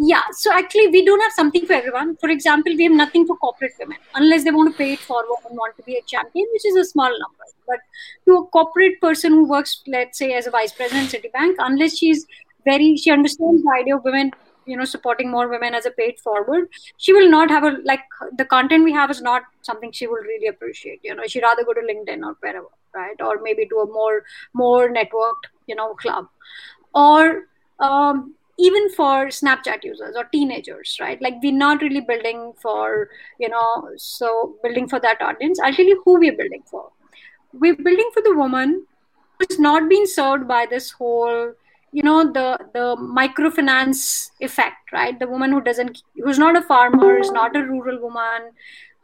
Yeah, so actually, we don't have something for everyone. For example, we have nothing for corporate women unless they want to pay it forward and want to be a champion, which is a small number. But to a corporate person who works, let's say, as a vice president at Citibank, unless she's very, she understands the idea of women, you know, supporting more women as a paid forward, she will not have a like the content we have is not something she will really appreciate. You know, she'd rather go to LinkedIn or wherever, right? Or maybe to a more more networked, you know, club, or um, even for Snapchat users or teenagers, right? Like we're not really building for, you know, so building for that audience. I'll tell you who we're building for. We're building for the woman who's not being served by this whole, you know, the the microfinance effect, right? The woman who doesn't, who's not a farmer, is not a rural woman,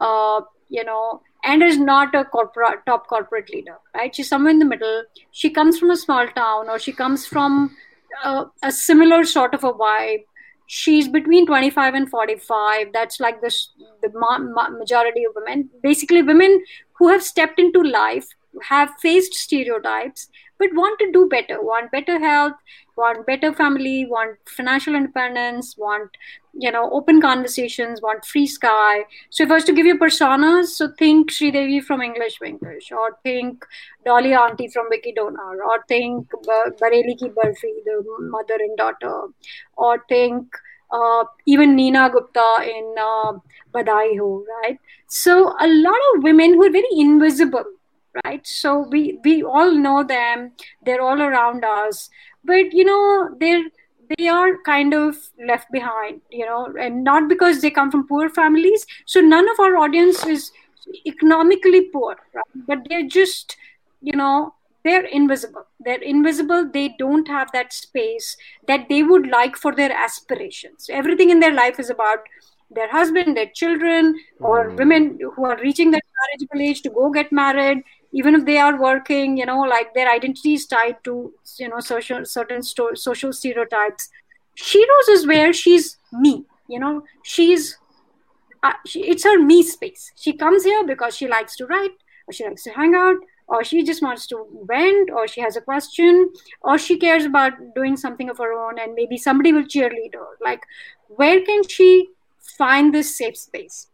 uh, you know, and is not a corporate top corporate leader, right? She's somewhere in the middle. She comes from a small town, or she comes from uh, a similar sort of a vibe. She's between 25 and 45. That's like the ma- majority of women. Basically, women who have stepped into life, have faced stereotypes, but want to do better, want better health, want better family, want financial independence, want you know open conversations, want free sky. So if I was to give you personas, so think Sridevi from English Vinglish, or think Dolly Auntie from Vicky Donor, or think Ba- Bareilly Ki Barfi, the mother and daughter, or think uh, even Neena Gupta in uh, Badhaai Ho, right? So a lot of women who are very invisible, right? So we we all know them; they're all around us, but you know they're they are kind of left behind, you know, and not because they come from poor families. So none of our audience is economically poor, right? But they're just, you know, they're invisible. They're invisible. They don't have that space that they would like for their aspirations. Everything in their life is about their husband, their children, or Mm. women who are reaching that marriageable age to go get married. Even if they are working, you know, like their identity is tied to, you know, social certain sto- social stereotypes. Sheroes is where she's me. You know, she's uh, she, it's her me space. She comes here because she likes to write, or she likes to hang out, or she just wants to vent, or she has a question, or she cares about doing something of her own, and maybe somebody will cheerlead her. Like, where can she find this safe space?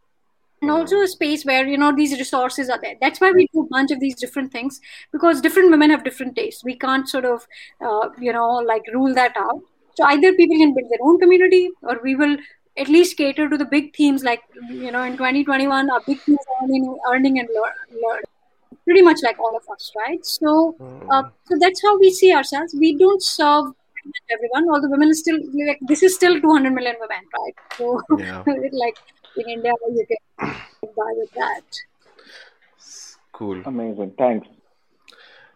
And also a space where you know these resources are there. That's why we do a bunch of these different things because different women have different tastes. We can't sort of uh, you know like rule that out. So either people can build their own community, or we will at least cater to the big themes like you know in 2021 our big themes are earning, earning and learn, pretty much like all of us right so uh, so that's how we see ourselves we don't serve everyone although women is still like this is still 200 million women right so Yeah. like in india you can buy with that Cool. Amazing. Thanks.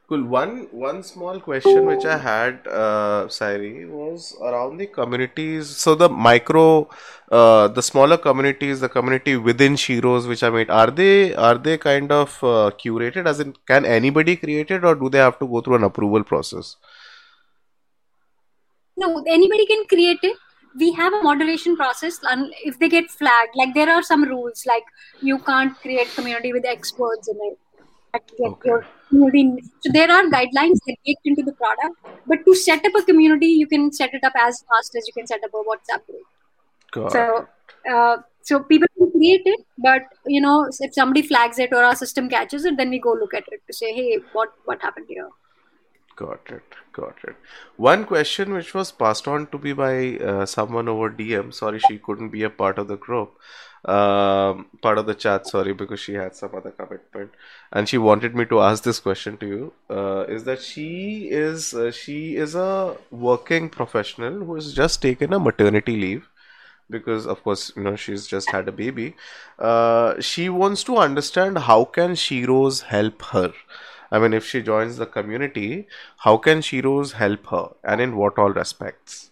Cool. One one small question which I had, uh, Sairee, was around the communities. So the micro, uh, the smaller communities, the community within Sheroes which I made, are they are they kind of uh, curated? As in, can anybody create it, or do they have to go through an approval process? no anybody can create it we have a moderation process and if they get flagged like there are some rules like you can't create community with experts in it. Okay. so there are guidelines that baked into the product but to set up a community you can set it up as fast as you can set up a whatsapp group. Got so uh, so people can create it but you know if somebody flags it or our system catches it then we go look at it to say hey what what happened here Got it. Got it. One question which was passed on to me by uh, someone over DM. Sorry, she couldn't be a part of the group, um, part of the chat. Sorry, because she had some other commitment, and she wanted me to ask this question to you. Uh, is that she is uh, she is a working professional who has just taken a maternity leave because of course you know she's just had a baby. Uh, she wants to understand how can Sheroes help her I mean, if she joins the community, how can Sheroes help her and in what all respects?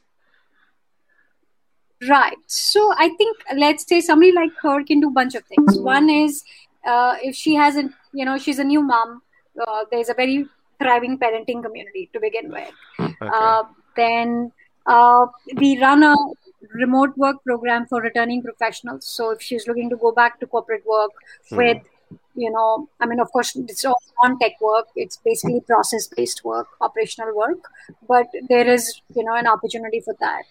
Right. So I think let's say somebody like her can do a bunch of things. One is uh, if she hasn't, you know, she's a new mom, uh, there's a very thriving parenting community to begin with. Okay. Uh, then uh, we run a remote work program for returning professionals. So if she's looking to go back to corporate work mm. with you know i mean of course it's all non-tech work. It's basically process-based work operational work. But there is you know an opportunity for that.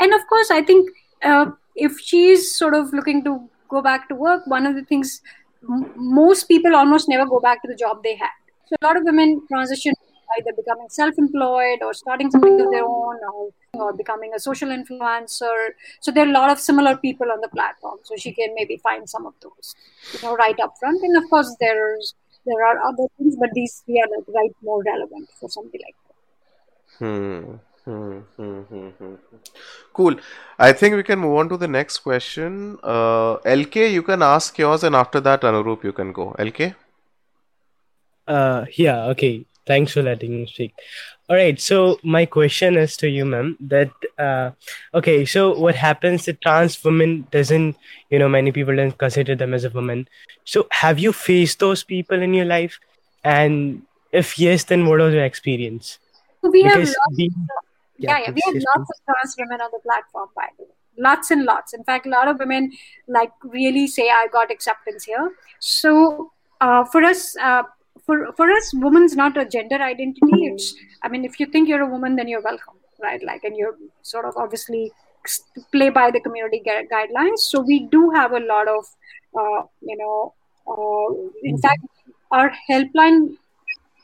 And of course i think uh, if she's sort of looking to go back to work one of the things m- most people almost never go back to the job they had. So a lot of women transition either becoming self-employed or starting something of their own or, or becoming a social influencer so there are a lot of similar people on the platform so she can maybe find some of those you know right up front and of course there's there are other things but these we are like right more relevant for something like that hmm. Hmm, hmm, hmm, hmm. Cool. I think we can move on to the next question. Uh, LK, you can ask yours, and after that, Anurup, you can go. LK? Uh, yeah, okay. Thanks for letting me speak. All right. So my question is to you, ma'am. That uh, okay. So what happens? The trans woman doesn't, you know, many people don't consider them as a woman. So have you faced those people in your life? And if yes, then what was your experience? We because have lots, being, yeah, yeah, we have lots of trans women on the platform, by the way. Lots and lots. In fact, a lot of women like really say, "I got acceptance here." So uh, for us, uh, for for us woman's not a gender identity. It's i mean if you think you're a woman then you're welcome right? Like and you're sort of obviously play by the community gu- guidelines. So we do have a lot of uh, you know uh, in fact our helpline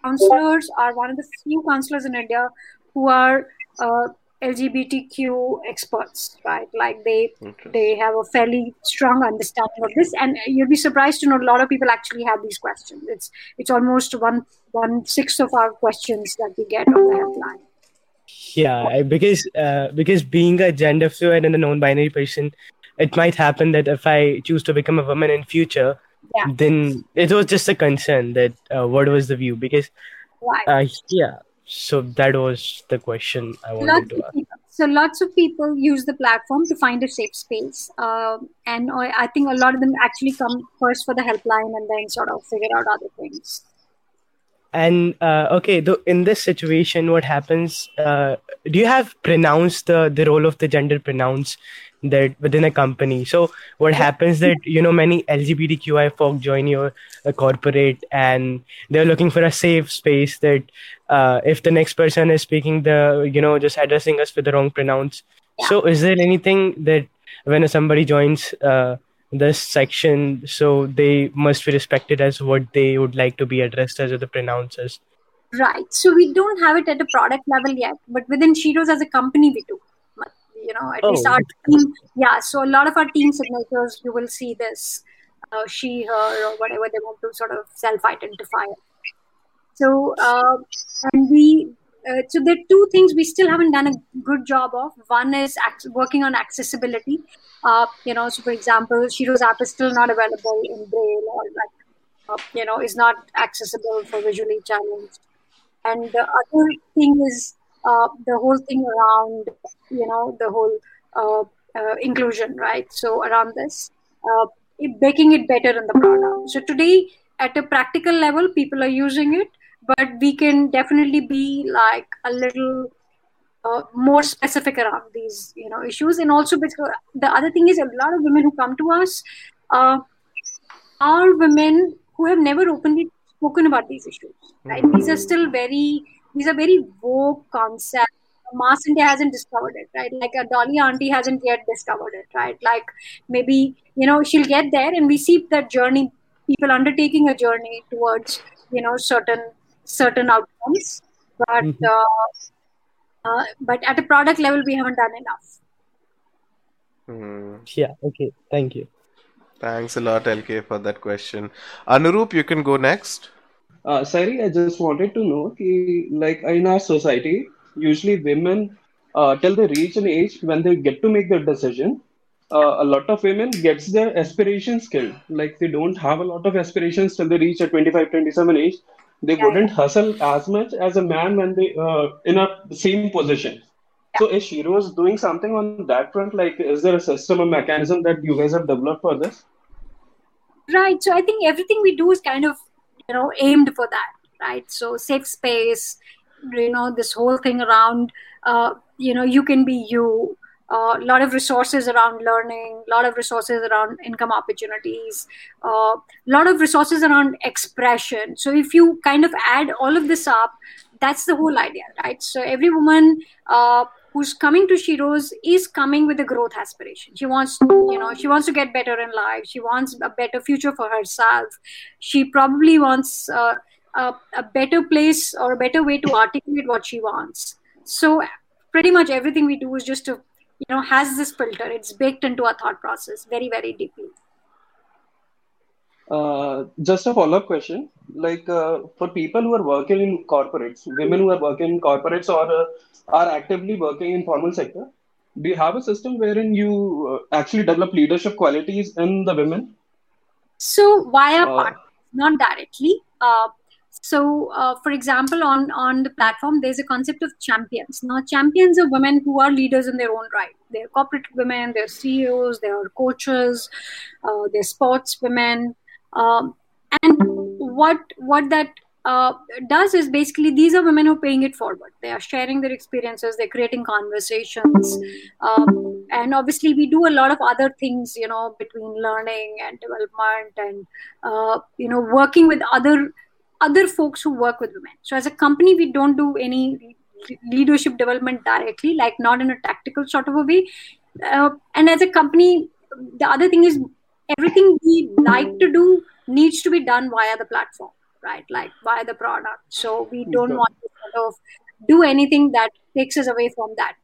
counselors are one of the few counselors in india who are uh, LGBTQ experts, right? Like they okay. they have a fairly strong understanding of this, and you'll be surprised to know a lot of people actually have these questions. It's it's almost one one sixth of our questions that we get on the helpline. Yeah, because uh, because being a gender fluid and a non-binary person, it might happen that if I choose to become a woman in future, yeah. then it was just a concern that uh, what was the view because right. uh, yeah so that was the question I wanted lots to ask. People, so lots of people use the platform to find a safe space, uh, and I think a lot of them actually come first for the helpline and then sort of figure out other things. And uh, okay, though in this situation, what happens? Uh, do you have pronounced the the role of the gender pronouns that within a company. So what happens that you know many LGBTQI folk join your uh, corporate and they're looking for a safe space that uh, if the next person is speaking the you know just addressing us with the wrong pronouns. Yeah. So is there anything that when somebody joins uh, this section, so they must be respected as what they would like to be addressed as or the pronouns as? Right. So we don't have it at a product level yet, but within Sheroes as a company, we do you know at oh. least our team yeah so a lot of our team signatures you will see this uh, she her or whatever they want to sort of self-identify so uh, and we uh, so there are two things we still haven't done a good job of. One is ac- working on accessibility. Uh, you know so for example Sheroes app is still not available in braille or like uh, you know is not accessible for visually challenged. And the other thing is uh, the whole thing around you know the whole uh, inclusion right? So around this making it better in the product. So today at a practical level people are using it but we can definitely be like a little uh, more specific around these you know issues and also because the other thing is a lot of women who come to us uh, are women who have never openly spoken about these issues right these are still very these are very vogue concepts. Mass India hasn't discovered it, right? Like a Dolly auntie hasn't yet discovered it, right? Like maybe, you know, she'll get there and we see that journey, people undertaking a journey towards, you know, certain certain outcomes. but Mhm. uh, uh, but at a product level, we haven't done enough. Hmm. Yeah. Okay. Thank you. Thanks a lot, LK, for that question. Anurup, you can go next. Uh, Sairee, I just wanted to know, कि, like in our society, usually women, uh, till they reach an age when they get to make their decision, uh, a lot of women gets their aspirations killed. Like they don't have a lot of aspirations till they reach a 25, 27 age. They Yeah, wouldn't hustle as much as a man when they uh, in a same position. So is Sheroes doing something on that front? Like, is there a system or mechanism that you guys have developed for this? Right. So I think everything we do is kind of, you know, aimed for that, right? So safe space, you know, this whole thing around, uh, you know, you can be you. A uh, lot of resources around learning, a lot of resources around income opportunities, a uh, lot of resources around expression. So if you kind of add all of this up, that's the whole idea, right? So every woman uh, who's coming to Sheroes is coming with a growth aspiration. She wants, to, you know, she wants to get better in life. She wants a better future for herself. She probably wants uh, a, a better place or a better way to articulate what she wants. So pretty much everything we do is just to, you know, has this filter. It's baked into our thought process very, very deeply. Uh, just a follow-up question. Like uh, for people who are working in corporates, women who are working in corporates or uh, are actively working in formal sector, do you have a system wherein you uh, actually develop leadership qualities in the women? So via Uh, partners, not directly. So, uh, for example, on on the platform, there's a concept of champions. Now, champions are women who are leaders in their own right. They're corporate women, they're CEOs, they're coaches, uh, they're sports women. Um, and what what that uh, does is basically these are women who are paying it forward. They are sharing their experiences. They're creating conversations, um, and obviously we do a lot of other things, you know, between learning and development, and uh, you know, working with other other folks who work with women. So as a company, we don't do any leadership development directly, like not in a tactical sort of a way. Uh, and as a company, the other thing is everything we like to do needs to be done via the platform right like via the product so we don't Okay. want to sort of do anything that takes us away from that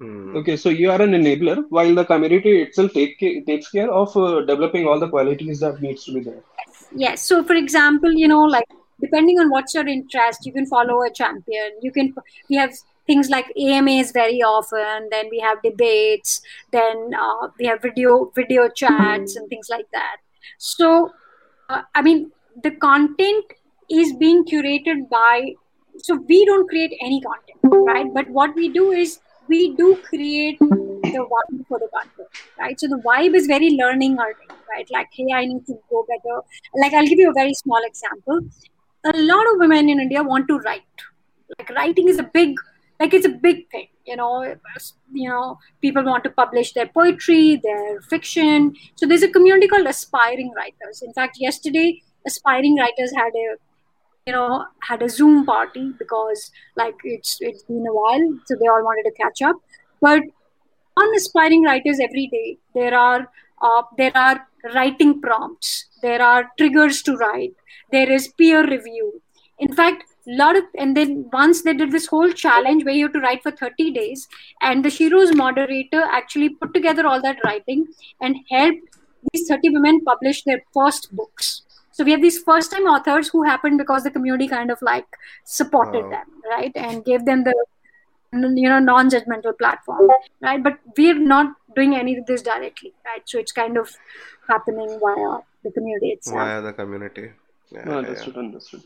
Hmm. Okay, so you are an enabler while the community itself take, takes care of uh, developing all the qualities that needs to be there. Yes so for example you know like depending on what's your interest you can follow a champion. You can we have things like amas very often then we have debates then uh, we have video video chats and things like that. So uh, i mean the content is being curated by so we don't create any content right? But what we do is we do create the vibe for the content right? So the vibe is very learning earning right? Like hey i need to go better. Like i'll give you a very small example. A lot of women in india want to write. Like writing is a big like it's a big thing you know? You know people want to publish their poetry their fiction. So there's a community called aspiring writers. In fact yesterday aspiring writers had a you know had a zoom party because like it's it's been a while so they all wanted to catch up. But on aspiring writers every day there are uh, there are writing prompts. There are triggers to write. There is peer review. In fact a lot of and then once they did this whole challenge where you have to write for 30 days and the sheroes moderator actually put together all that writing and helped these 30 women publish their first books. So we have these first time authors who happened because the community kind of like supported Wow. them right and gave them the you know non-judgmental platform right but we're not doing any of this directly right so it's kind of happening via the community itself Via the community. Yeah, No, yeah, understood, understood.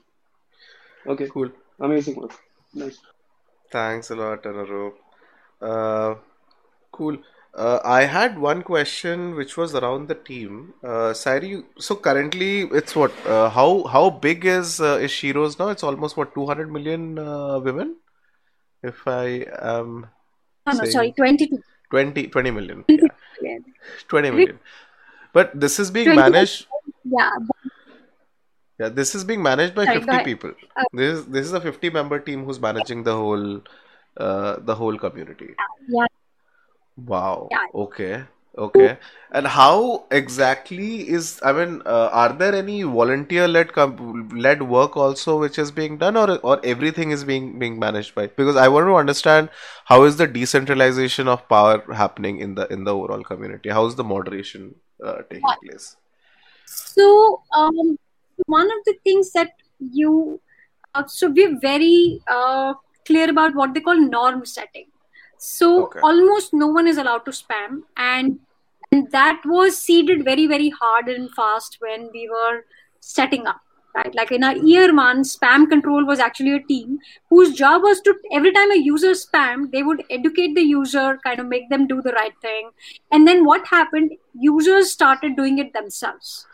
Okay, Cool. amazing work. Nice. Thanks a lot, Anurup. Uh, cool. Uh, I had one question which was around the team. Uh, Sairee, so currently it's what? Uh, how how big is uh, is Sheroes now? It's almost what 200 million uh, women, if I am oh, no sorry 22 20 20 million. 22 Yeah, yeah. 20 million. But this is being managed. yeah Yeah, this is being managed by sorry 50 people. uh, This is this is a 50 member team who's managing the whole uh, the whole community. yeah Wow. yeah Okay. Okay. And how exactly is, I mean, uh, are there any volunteer-led com led work also which is being done or or everything is being being managed by? Because I want to understand how is the decentralization of power happening in the in the overall community? How is the moderation uh, taking place? So, um, one of the things that you, uh, so we're very uh, clear about what they call norm setting. So Okay. almost no one is allowed to spam, and, and that was seeded very very hard and fast when we were setting up. Right, like in our year one, spam control was actually a team whose job was to every time a user spammed, they would educate the user, kind of make them do the right thing, and then what happened? Users started doing it themselves.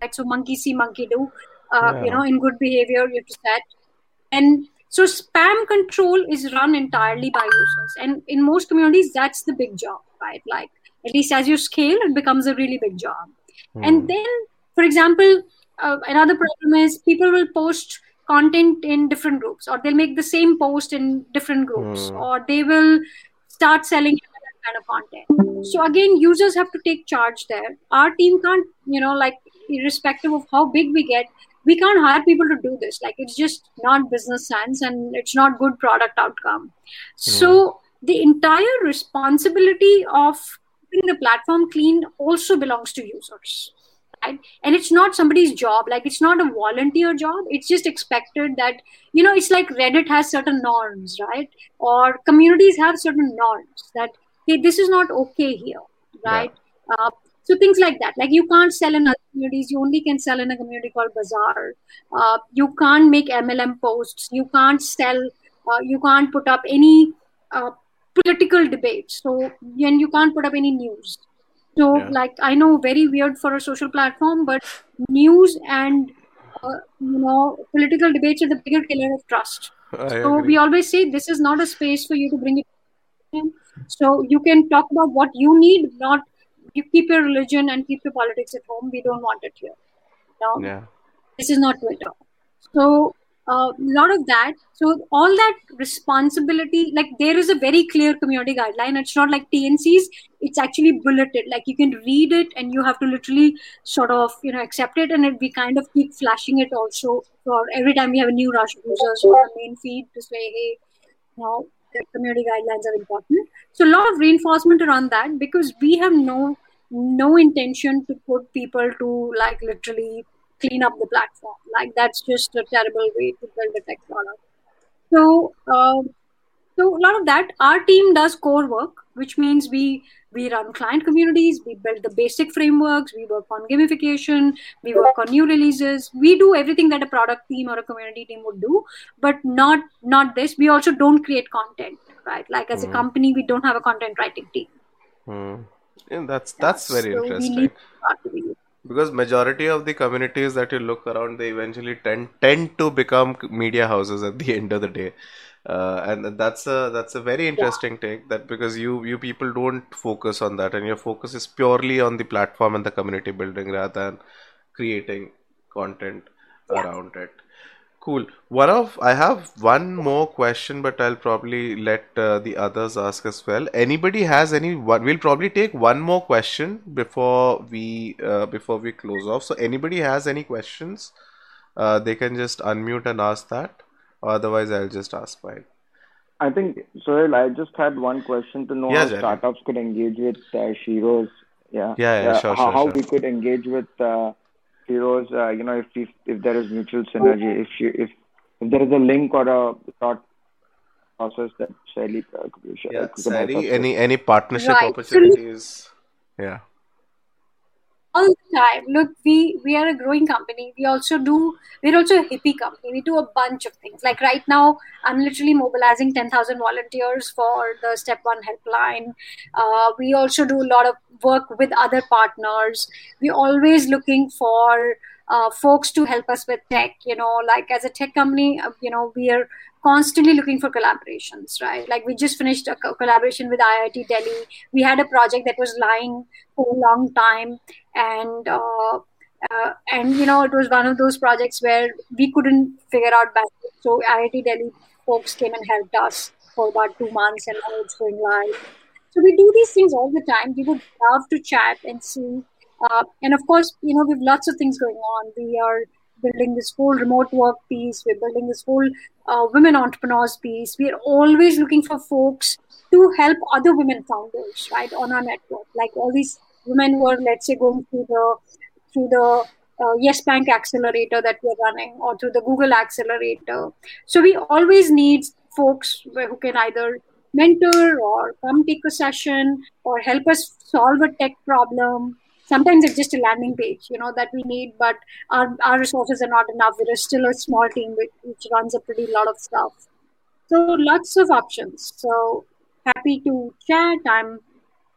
Like so, monkey see, monkey do. Uh, you know, in good behavior, you have to set and so spam control is run entirely by users. And in most communities that's the big job right? Like at least as you scale it becomes a really big job. Hmm. and then for example uh, another problem is people will post content in different groups or they'll make the same post in different groups Hmm. or they will start selling that kind of content. So again users have to take charge there. Our team can't you know like irrespective of how big we get we can't hire people to do this. Like it's just not business sense and it's not good product outcome. So the entire responsibility of keeping the platform clean also belongs to users right? And it's not somebody's job. Like it's not a volunteer job. It's just expected that you know it's like reddit has certain norms right? Or communities have certain norms that hey this is not okay here right? Uh, so things like that. Like you can't sell in other communities. You only can sell in a community called bazaar. Uh, you can't make mlm posts. You can't sell uh, you can't put up any uh, political debates so and you can't put up any news. So Yeah. like i know very weird for a social platform but news and uh, you know political debates are the bigger killer of trust. I so agree. we always say this is not a space for you to bring it. In. So you can talk about what you need, not you keep your religion and keep your politics at home. We don't want it here. No, Yeah. this is not Twitter. So a lot of that. So all that responsibility, like there is a very clear community guideline. It's not like TNCs. It's actually bulleted. Like you can read it and you have to literally sort of you know accept it, and it, we kind of keep flashing it also for every time we have a new rush of users on our main feed to say, hey, you know, the community guidelines are important. So a lot of reinforcement around that because we have no no intention to put people to like literally clean up the platform. Like that's just a terrible way to build a tech product. So um, so a lot of that. Our team does core work, which means we we run client communities, we build the basic frameworks, we work on gamification, we work on new releases. We do everything that a product team or a community team would do, but not not this. We also don't create content, right? Like as a Hmm. company, we don't have a content writing team. Hmm. Yeah, that's that's very so interesting. leave that to you. Because majority of the communities that you look around, they eventually tend tend to become media houses at the end of the day, uh, and that's a that's a very interesting take. That because you you people don't focus on that, and your focus is purely on the platform and the community building rather than creating content around it. Cool. One of I have one more question, but I'll probably let uh, the others ask as well. Anybody has any one? We'll probably take one more question before we uh, before we close off. So anybody has any questions, uh, they can just unmute and ask that. Otherwise, I'll just ask mine. I think, Sohail, I just had one question to know Yeah, how Jerry. startups could engage with uh, Sheroes. Yeah, Yeah, yeah, sure, how, sure, how sure. we could engage with uh, Uh, you know, if, if if there is mutual synergy, if she, if if there is a link or a thought process that Shaili uh, could you share? Yeah, could Sairee, any any partnership Right. So opportunities? Yeah. All the time. Look, we we are a growing company. We also do. We're also a hippie company. We do a bunch of things. Like right now, I'm literally mobilizing ten thousand volunteers for the Step One helpline. Uh, we also do a lot of work with other partners. We're always looking for uh, folks to help us with tech. You know, like as a tech company, uh, you know, we are constantly looking for collaborations, right? Like we just finished a co- collaboration with IIT Delhi. We had a project that was lying for a long time, and uh, uh, and you know it was one of those projects where we couldn't figure out bandwidth. So IIT Delhi folks came and helped us for about two months, and now it's going live. So we do these things all the time. We would love to chat and see. Uh, and of course, you know, we have lots of things going on. We are building this whole remote work piece. We're building this whole uh, women entrepreneurs piece. We are always looking for folks to help other women founders, right, on our network. Like all these women who are, let's say, going through the through the uh, Yes Bank accelerator that we're running, or through the Google accelerator. So we always need folks who can either mentor or come take a session or help us solve a tech problem sometimes it's just a landing page you know that we need but our, our resources are not enough. We're still a small team which, which runs a pretty lot of stuff. So lots of options. So happy to chat. I'm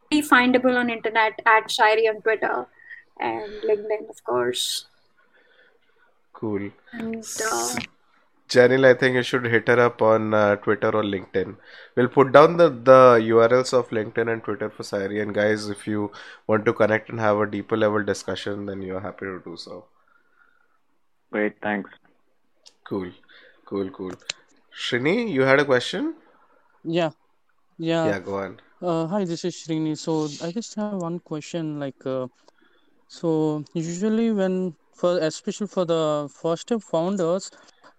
pretty findable on internet at Sairee on twitter and linkedin of course. Cool. And uh, Janil, I think you should hit her up on uh, Twitter or LinkedIn. We'll put down the, the URLs of LinkedIn and Twitter for Sairee. And guys, if you want to connect and have a deeper level discussion, then you're happy to do so. Great, thanks. Cool, cool, cool. Srini, you had a question? Yeah, yeah. Yeah, go on. Uh, hi, this is Srini. So I just have one question. Like, uh, so usually when for especially for the first time founders,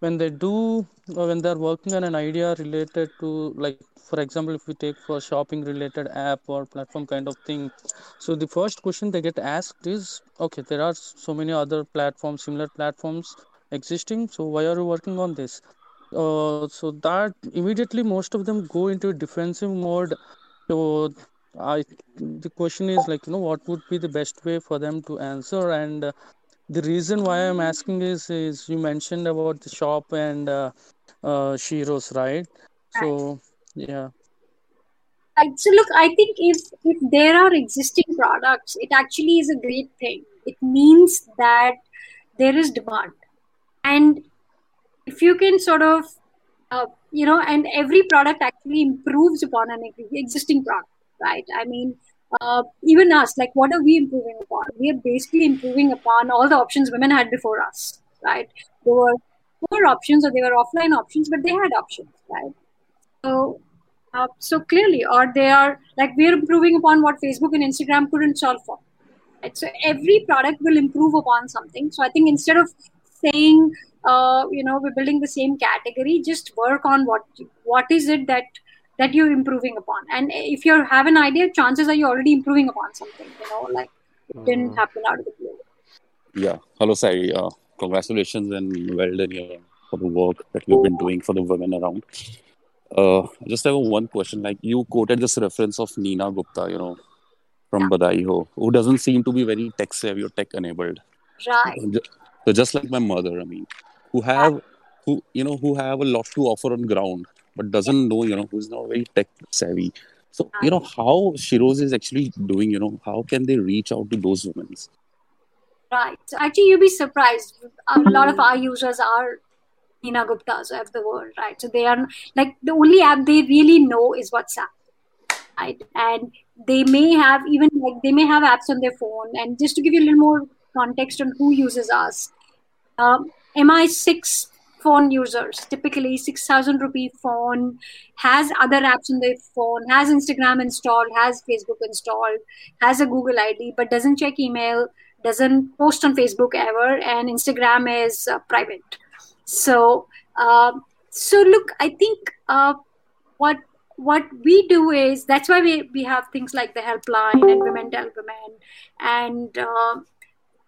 when they do or when they're working on an idea related to like for example if we take for shopping related app or platform kind of thing so the first question they get asked is okay there are so many other platforms similar platforms existing so why are you working on this? Uh, so that immediately most of them go into defensive mode. So i the question is like you know what would be the best way for them to answer? And uh, the reason why I'm asking is is you mentioned about the shop and uh, uh, Sheroes, right? So yeah. Right. So look, I think if if there are existing products, it actually is a great thing. It means that there is demand, and if you can sort of, uh, you know, and every product actually improves upon an existing product, right? I mean, uh, even us, like what are we improving upon? We are basically improving upon all the options women had before us, right? There were poor options or they were offline options, but they had options, right? So, uh, so clearly, or they are like we are improving upon what Facebook and Instagram couldn't solve for. Right? So every product will improve upon something. So I think instead of saying, uh, you know, we're building the same category, just work on what what is it that that you're improving upon. And if you have an idea chances are you're already improving upon something you know like it didn't mm-hmm. happen out of the blue. Yeah. Hello Sairee. Uh, congratulations and well done here for the work that you've been doing for the women around. Uh, just have one question. Like you quoted this reference of Neena Gupta you know from yeah. Badhaai Ho who doesn't seem to be very tech savvy or tech enabled. Right. So just like my mother I mean who have who you know who have a lot to offer on ground but doesn't know, you know, who's not very tech savvy. So, you know, how Sheroes is actually doing, you know, how can they reach out to those women? Right. Actually, you'll be surprised. A lot of our users are Neena Guptas of the world, right? So they are like the only app they really know is WhatsApp, right? And they may have even like they may have apps on their phone. And just to give you a little more context on who uses us, um, MI6 phone users. Typically 6000 rupee phone has other apps on their phone has instagram installed has facebook installed has a google id but doesn't check email doesn't post on facebook ever and instagram is uh, private. So uh, so look i think uh, what what we do is that's why we, we have things like the helpline and women tell women and uh,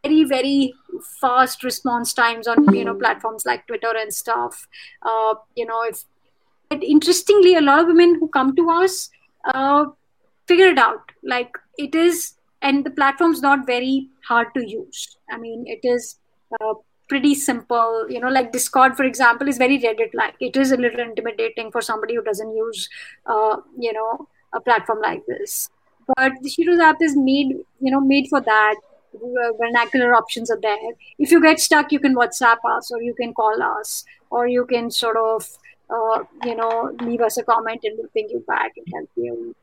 very very fast response times on you know platforms like twitter and stuff. Uh, you know if but interestingly a lot of women who come to us uh, figure it out. Like it is and the platform's not very hard to use. I mean it is uh, pretty simple. You know like discord for example is very reddit like. It is a little intimidating for somebody who doesn't use uh, you know a platform like this. But the Sheroes app is made you know made for that vernacular options are there. If you get stuck, you can WhatsApp us or you can call us or you can sort of, uh, you know, leave us a comment and we'll ping you back and help you.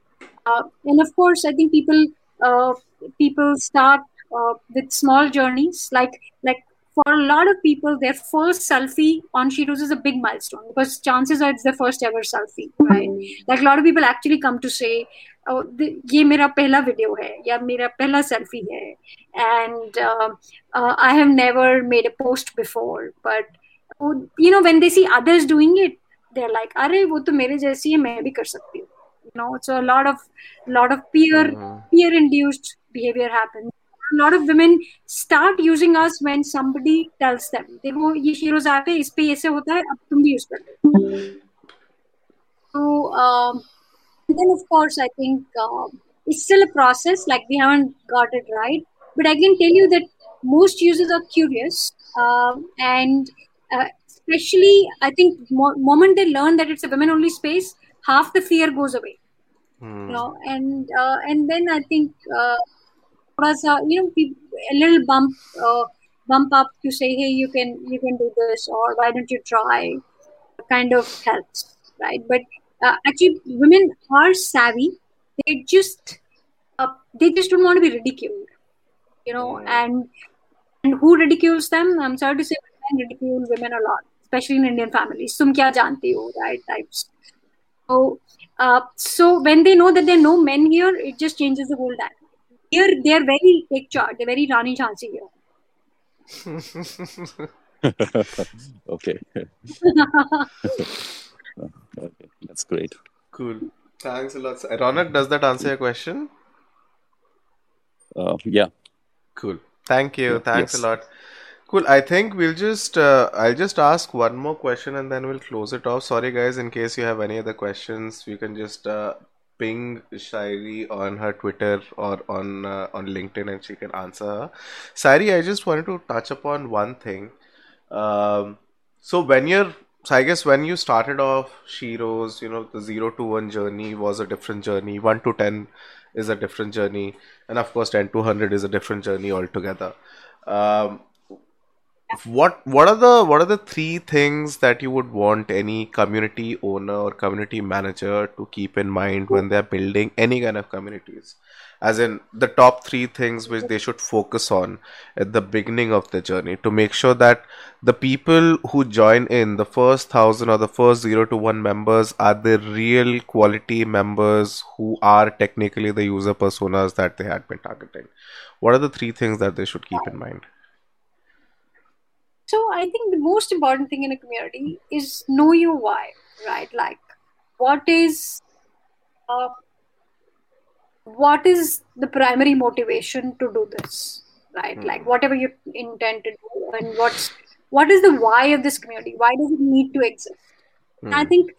Uh, and of course, I think people uh, people start uh, with small journeys. Like like for a lot of people, their first selfie on Sheroes is a big milestone because chances are it's their first ever selfie, right? Like a lot of people actually come to say, ये मेरा पहला video है या मेरा पहला selfie है। And I have never made a post before but you know when they see others doing it they are like अरे वो तो मेरे जैसी है मैं भी कर सकती हूँ। You know so a lot of lot of peer Mhm. peer induced behavior happens. A lot of women start using us when somebody tells them देखो ये हीरोज ऐप है इस पे ऐसे होता है अब तुम भी यूज़ कर लो। Um, then of course i think uh, it's still a process like we haven't got it right. But i can tell you that most users are curious um, and uh, especially i think mo- moment they learn that it's a women only space half the fear goes away. Hmm. you know and uh, and then i think uh, sa, you know a little bump uh, bump up to say hey you can you can do this or why don't you try? Kind of helps right? But uh, actually women are savvy they just uh, they just don't want to be ridiculed you know Hmm. and and who ridicules them i'm sorry to say men ridicule women a lot especially in indian families tum kya janti ho right types so, uh, so when they know that there are no men here, it just changes the whole dynamic. Here, they're very take charge. They're very Rani Jhansi here. okay. okay, that's great. Cool. Thanks a lot. Ronak, does that answer your question? Uh, yeah. Cool. Thank you. Yeah, Thanks yes. a lot. Cool. I think we'll just uh, I'll just ask one more question and then we'll close it off. Sorry guys, in case you have any other questions, you can just uh, ping Sairee on her Twitter or on uh, on LinkedIn and she can answer. her. Sairee, I just wanted to touch upon one thing. Um, so when you're so I guess when you started off Sheroes, you know, the zero to one journey was a different journey. One to ten is a different journey, and of course, ten to hundred is a different journey altogether. Um, what what are the what are the three things that you would want any community owner or community manager to keep in mind when they're building any kind of communities? As in the top three things which they should focus on at the beginning of the journey to make sure that the people who join in the first thousand or the first zero to one members are the real quality members who are technically the user personas that they had been targeting. What are the three things that they should keep in mind? So I think the most important thing in a community is know your why, right? Like, what is uh, what is the primary motivation to do this, right? Hmm. Like, whatever you intend to do, and what's what is the why of this community? Why does it need to exist? I Hmm. think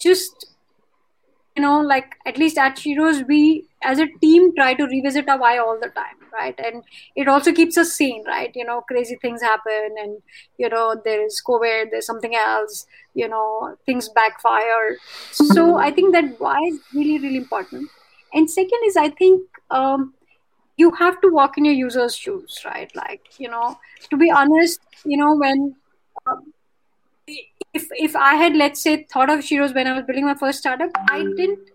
just you know, like at least at Sheroes, we as a team try to revisit our why all the time, right? And it also keeps us sane, right? You know, crazy things happen, and you know, there is COVID, there's something else, you know, things backfire. So I think that why is really, really important. And second is, I think um, you have to walk in your user's shoes, right? Like, you know, to be honest, you know, when um, if if I had let's say thought of Sheroes when I was building my first startup, I didn't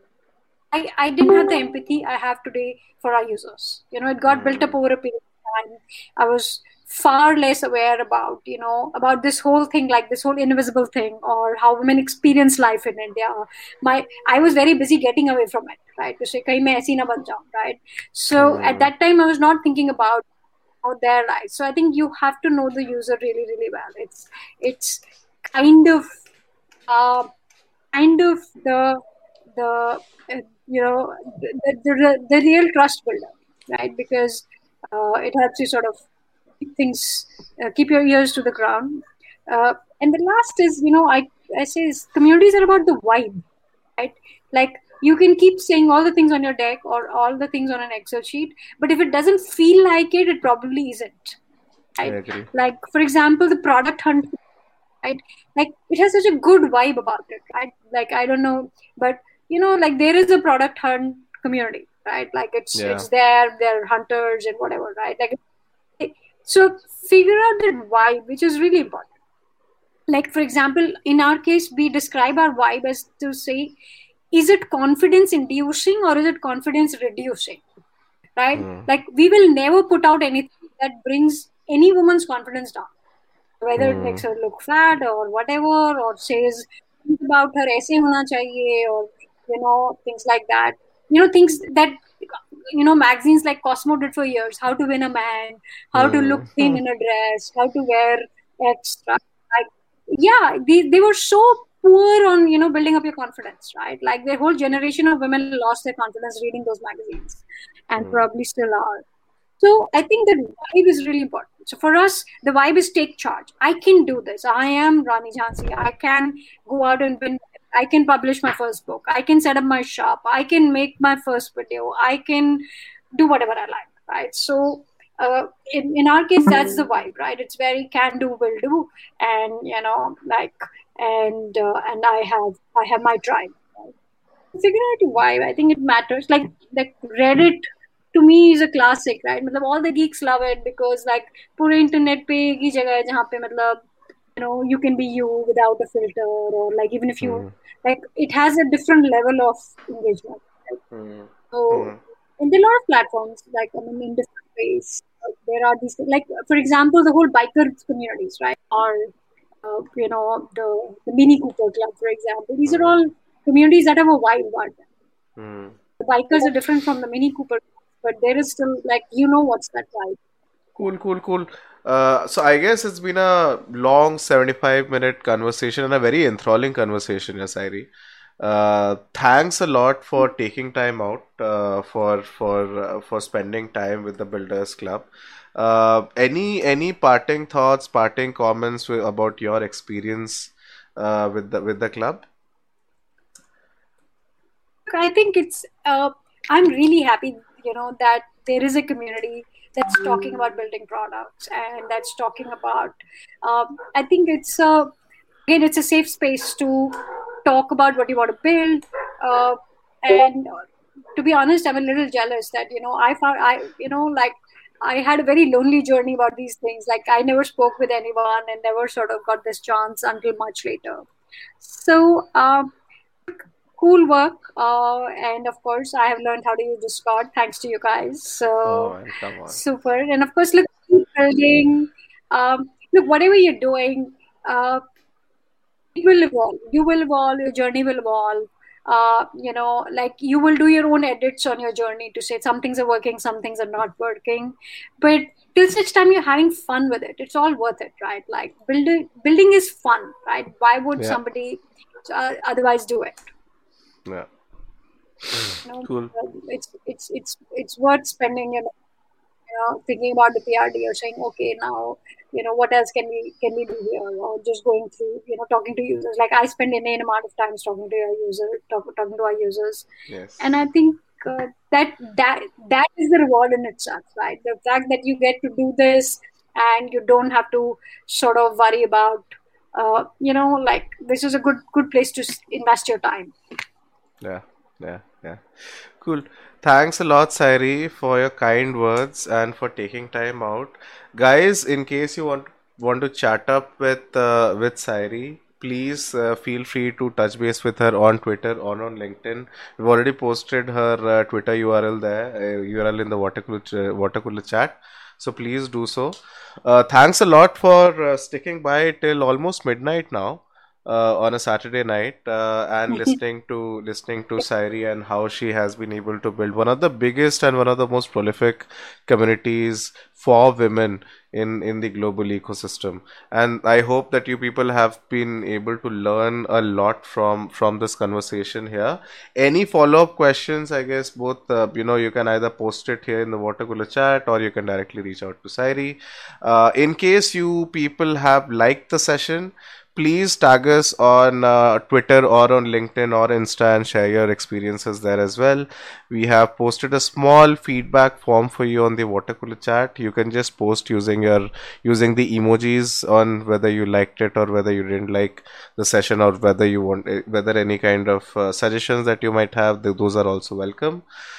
I, I didn't have the empathy I have today for our users. You know, it got built up over a period of time. I was far less aware about, you know, about this whole thing, like this whole invisible thing or how women experience life in India. My I was very busy getting away from it, right? To say kahin main aisi na ban jaun, right? So at that time I was not thinking about how their lives. So I think you have to know the user really, really well. It's it's kind of uh, kind of the the uh, you know the, the, the real trust builder right because uh, it helps you sort of keep things uh, keep your ears to the ground. Uh, and the last is you know i i say is communities are about the vibe right? Like you can keep saying all the things on your deck or all the things on an excel sheet but if it doesn't feel like it it probably isn't I right agree. like for example the product hunt right? Like it has such a good vibe about it right? Like i don't know but you know like there is a product hunt community right? Like it's Yeah. it's there they're hunters and whatever right? Like so figure out the why, which is really important. Like, for example, in our case, we describe our vibe as to say, is it confidence inducing or is it confidence reducing? Right? Mm. Like, we will never put out anything that brings any woman's confidence down, whether mm. it hmm. makes her look fat or whatever, or says about her, aise or you know, things like that. You know, things that you know magazines like Cosmo did for years. How to win a man, how to hmm. look thin hmm. in a dress, how to wear extra. Like, yeah, they, they were so poor on you know building up your confidence, right? Like the whole generation of women lost their confidence reading those magazines, and hmm. probably still are. So I think the vibe is really important. So for us, the vibe is take charge. I can do this. I am Rani Jhansi. I can go out and win. I can publish my first book. I can set up my shop. I can make my first video. I can do whatever I like, right? So uh, in, in our case, that's the vibe, right? It's very can do, will do, and you know, like, and uh, and I have I have my tribe. Right? Figure out why. I think it matters. Like like Reddit to me is a classic, right? मतलब all the geeks love it because like पूरे internet पे एक ही जगह है जहाँ पे मतलब you know you can be you without a filter or like even if you hmm. like it has a different level of engagement. Right? Hmm. So hmm. and there are a lot of platforms like I mean in different ways. There are these like for example the whole biker communities, right? Or uh, you know the the Mini Cooper Club, for example. These are all communities that have a wild about them. The bikers are different from the Mini Cooper, but there is still like you know what's that vibe. Cool, cool, cool. Uh, so I guess it's been a long 75 minute conversation and a very enthralling conversation, Yasairi. Uh, thanks a lot for taking time out uh, for for uh, for spending time with the Builders Club. Uh, any any parting thoughts, parting comments about your experience uh, with the with the club? I think it's. I'm really happy, you know, that there is a community that's talking about building products and that's talking about. Um, I think it's a again, it's a safe space to talk about what you want to build. Uh, and to be honest, I'm a little jealous that you know I found I you know like I had a very lonely journey about these things. Like I never spoke with anyone and never sort of got this chance until much later. So. Um, cool work uh, and of course i have learned how to use discord thanks to you guys. So Oh, man, come on. super. And of course look building. Um, look whatever you're doing uh, it will evolve. You will evolve your journey will evolve. Uh, you know like you will do your own edits on your journey to say some things are working some things are not working. But till such time you're having fun with it it's all worth it right? Like building building is fun right? Why would Yeah. somebody uh, otherwise do it Yeah. you know, Cool. it's it's it's it's worth spending you know, you know thinking about the PRD or saying okay now you know what else can we can we do here or just going through you know talking to users like I spend inane amount of times talking to our user talk, talking to our users Yes. and I think uh, that that that is the reward in itself right the fact that you get to do this and you don't have to sort of worry about uh, you know like this is a good good place to invest your time Yeah, yeah, yeah. Cool. Thanks a lot, Sairee, for your kind words and for taking time out. Guys, in case you want want to chat up with uh, with Sairee, please uh, feel free to touch base with her on Twitter or on LinkedIn. We've already posted her uh, Twitter URL there, uh, URL in the water cooler, ch- water cooler chat. So please do so. Uh, thanks a lot for uh, sticking by till almost midnight now uh, on a Saturday night uh, and listening to listening to Sairee and how she has been able to build one of the biggest and one of the most prolific communities for women in in the global ecosystem. And I hope that you people have been able to learn a lot from from this conversation here. Any follow up questions? I guess both uh, you know you can either post it here in the water cooler chat or you can directly reach out to Sairee. Uh, in case you people have liked the session please tag us on uh, Twitter or on LinkedIn or Insta and share your experiences there as well. We have posted a small feedback form for you on the water cooler chat. You can just post using your using the emojis on whether you liked it or whether you didn't like the session or whether you want whether any kind of uh, suggestions that you might have. Those are also welcome.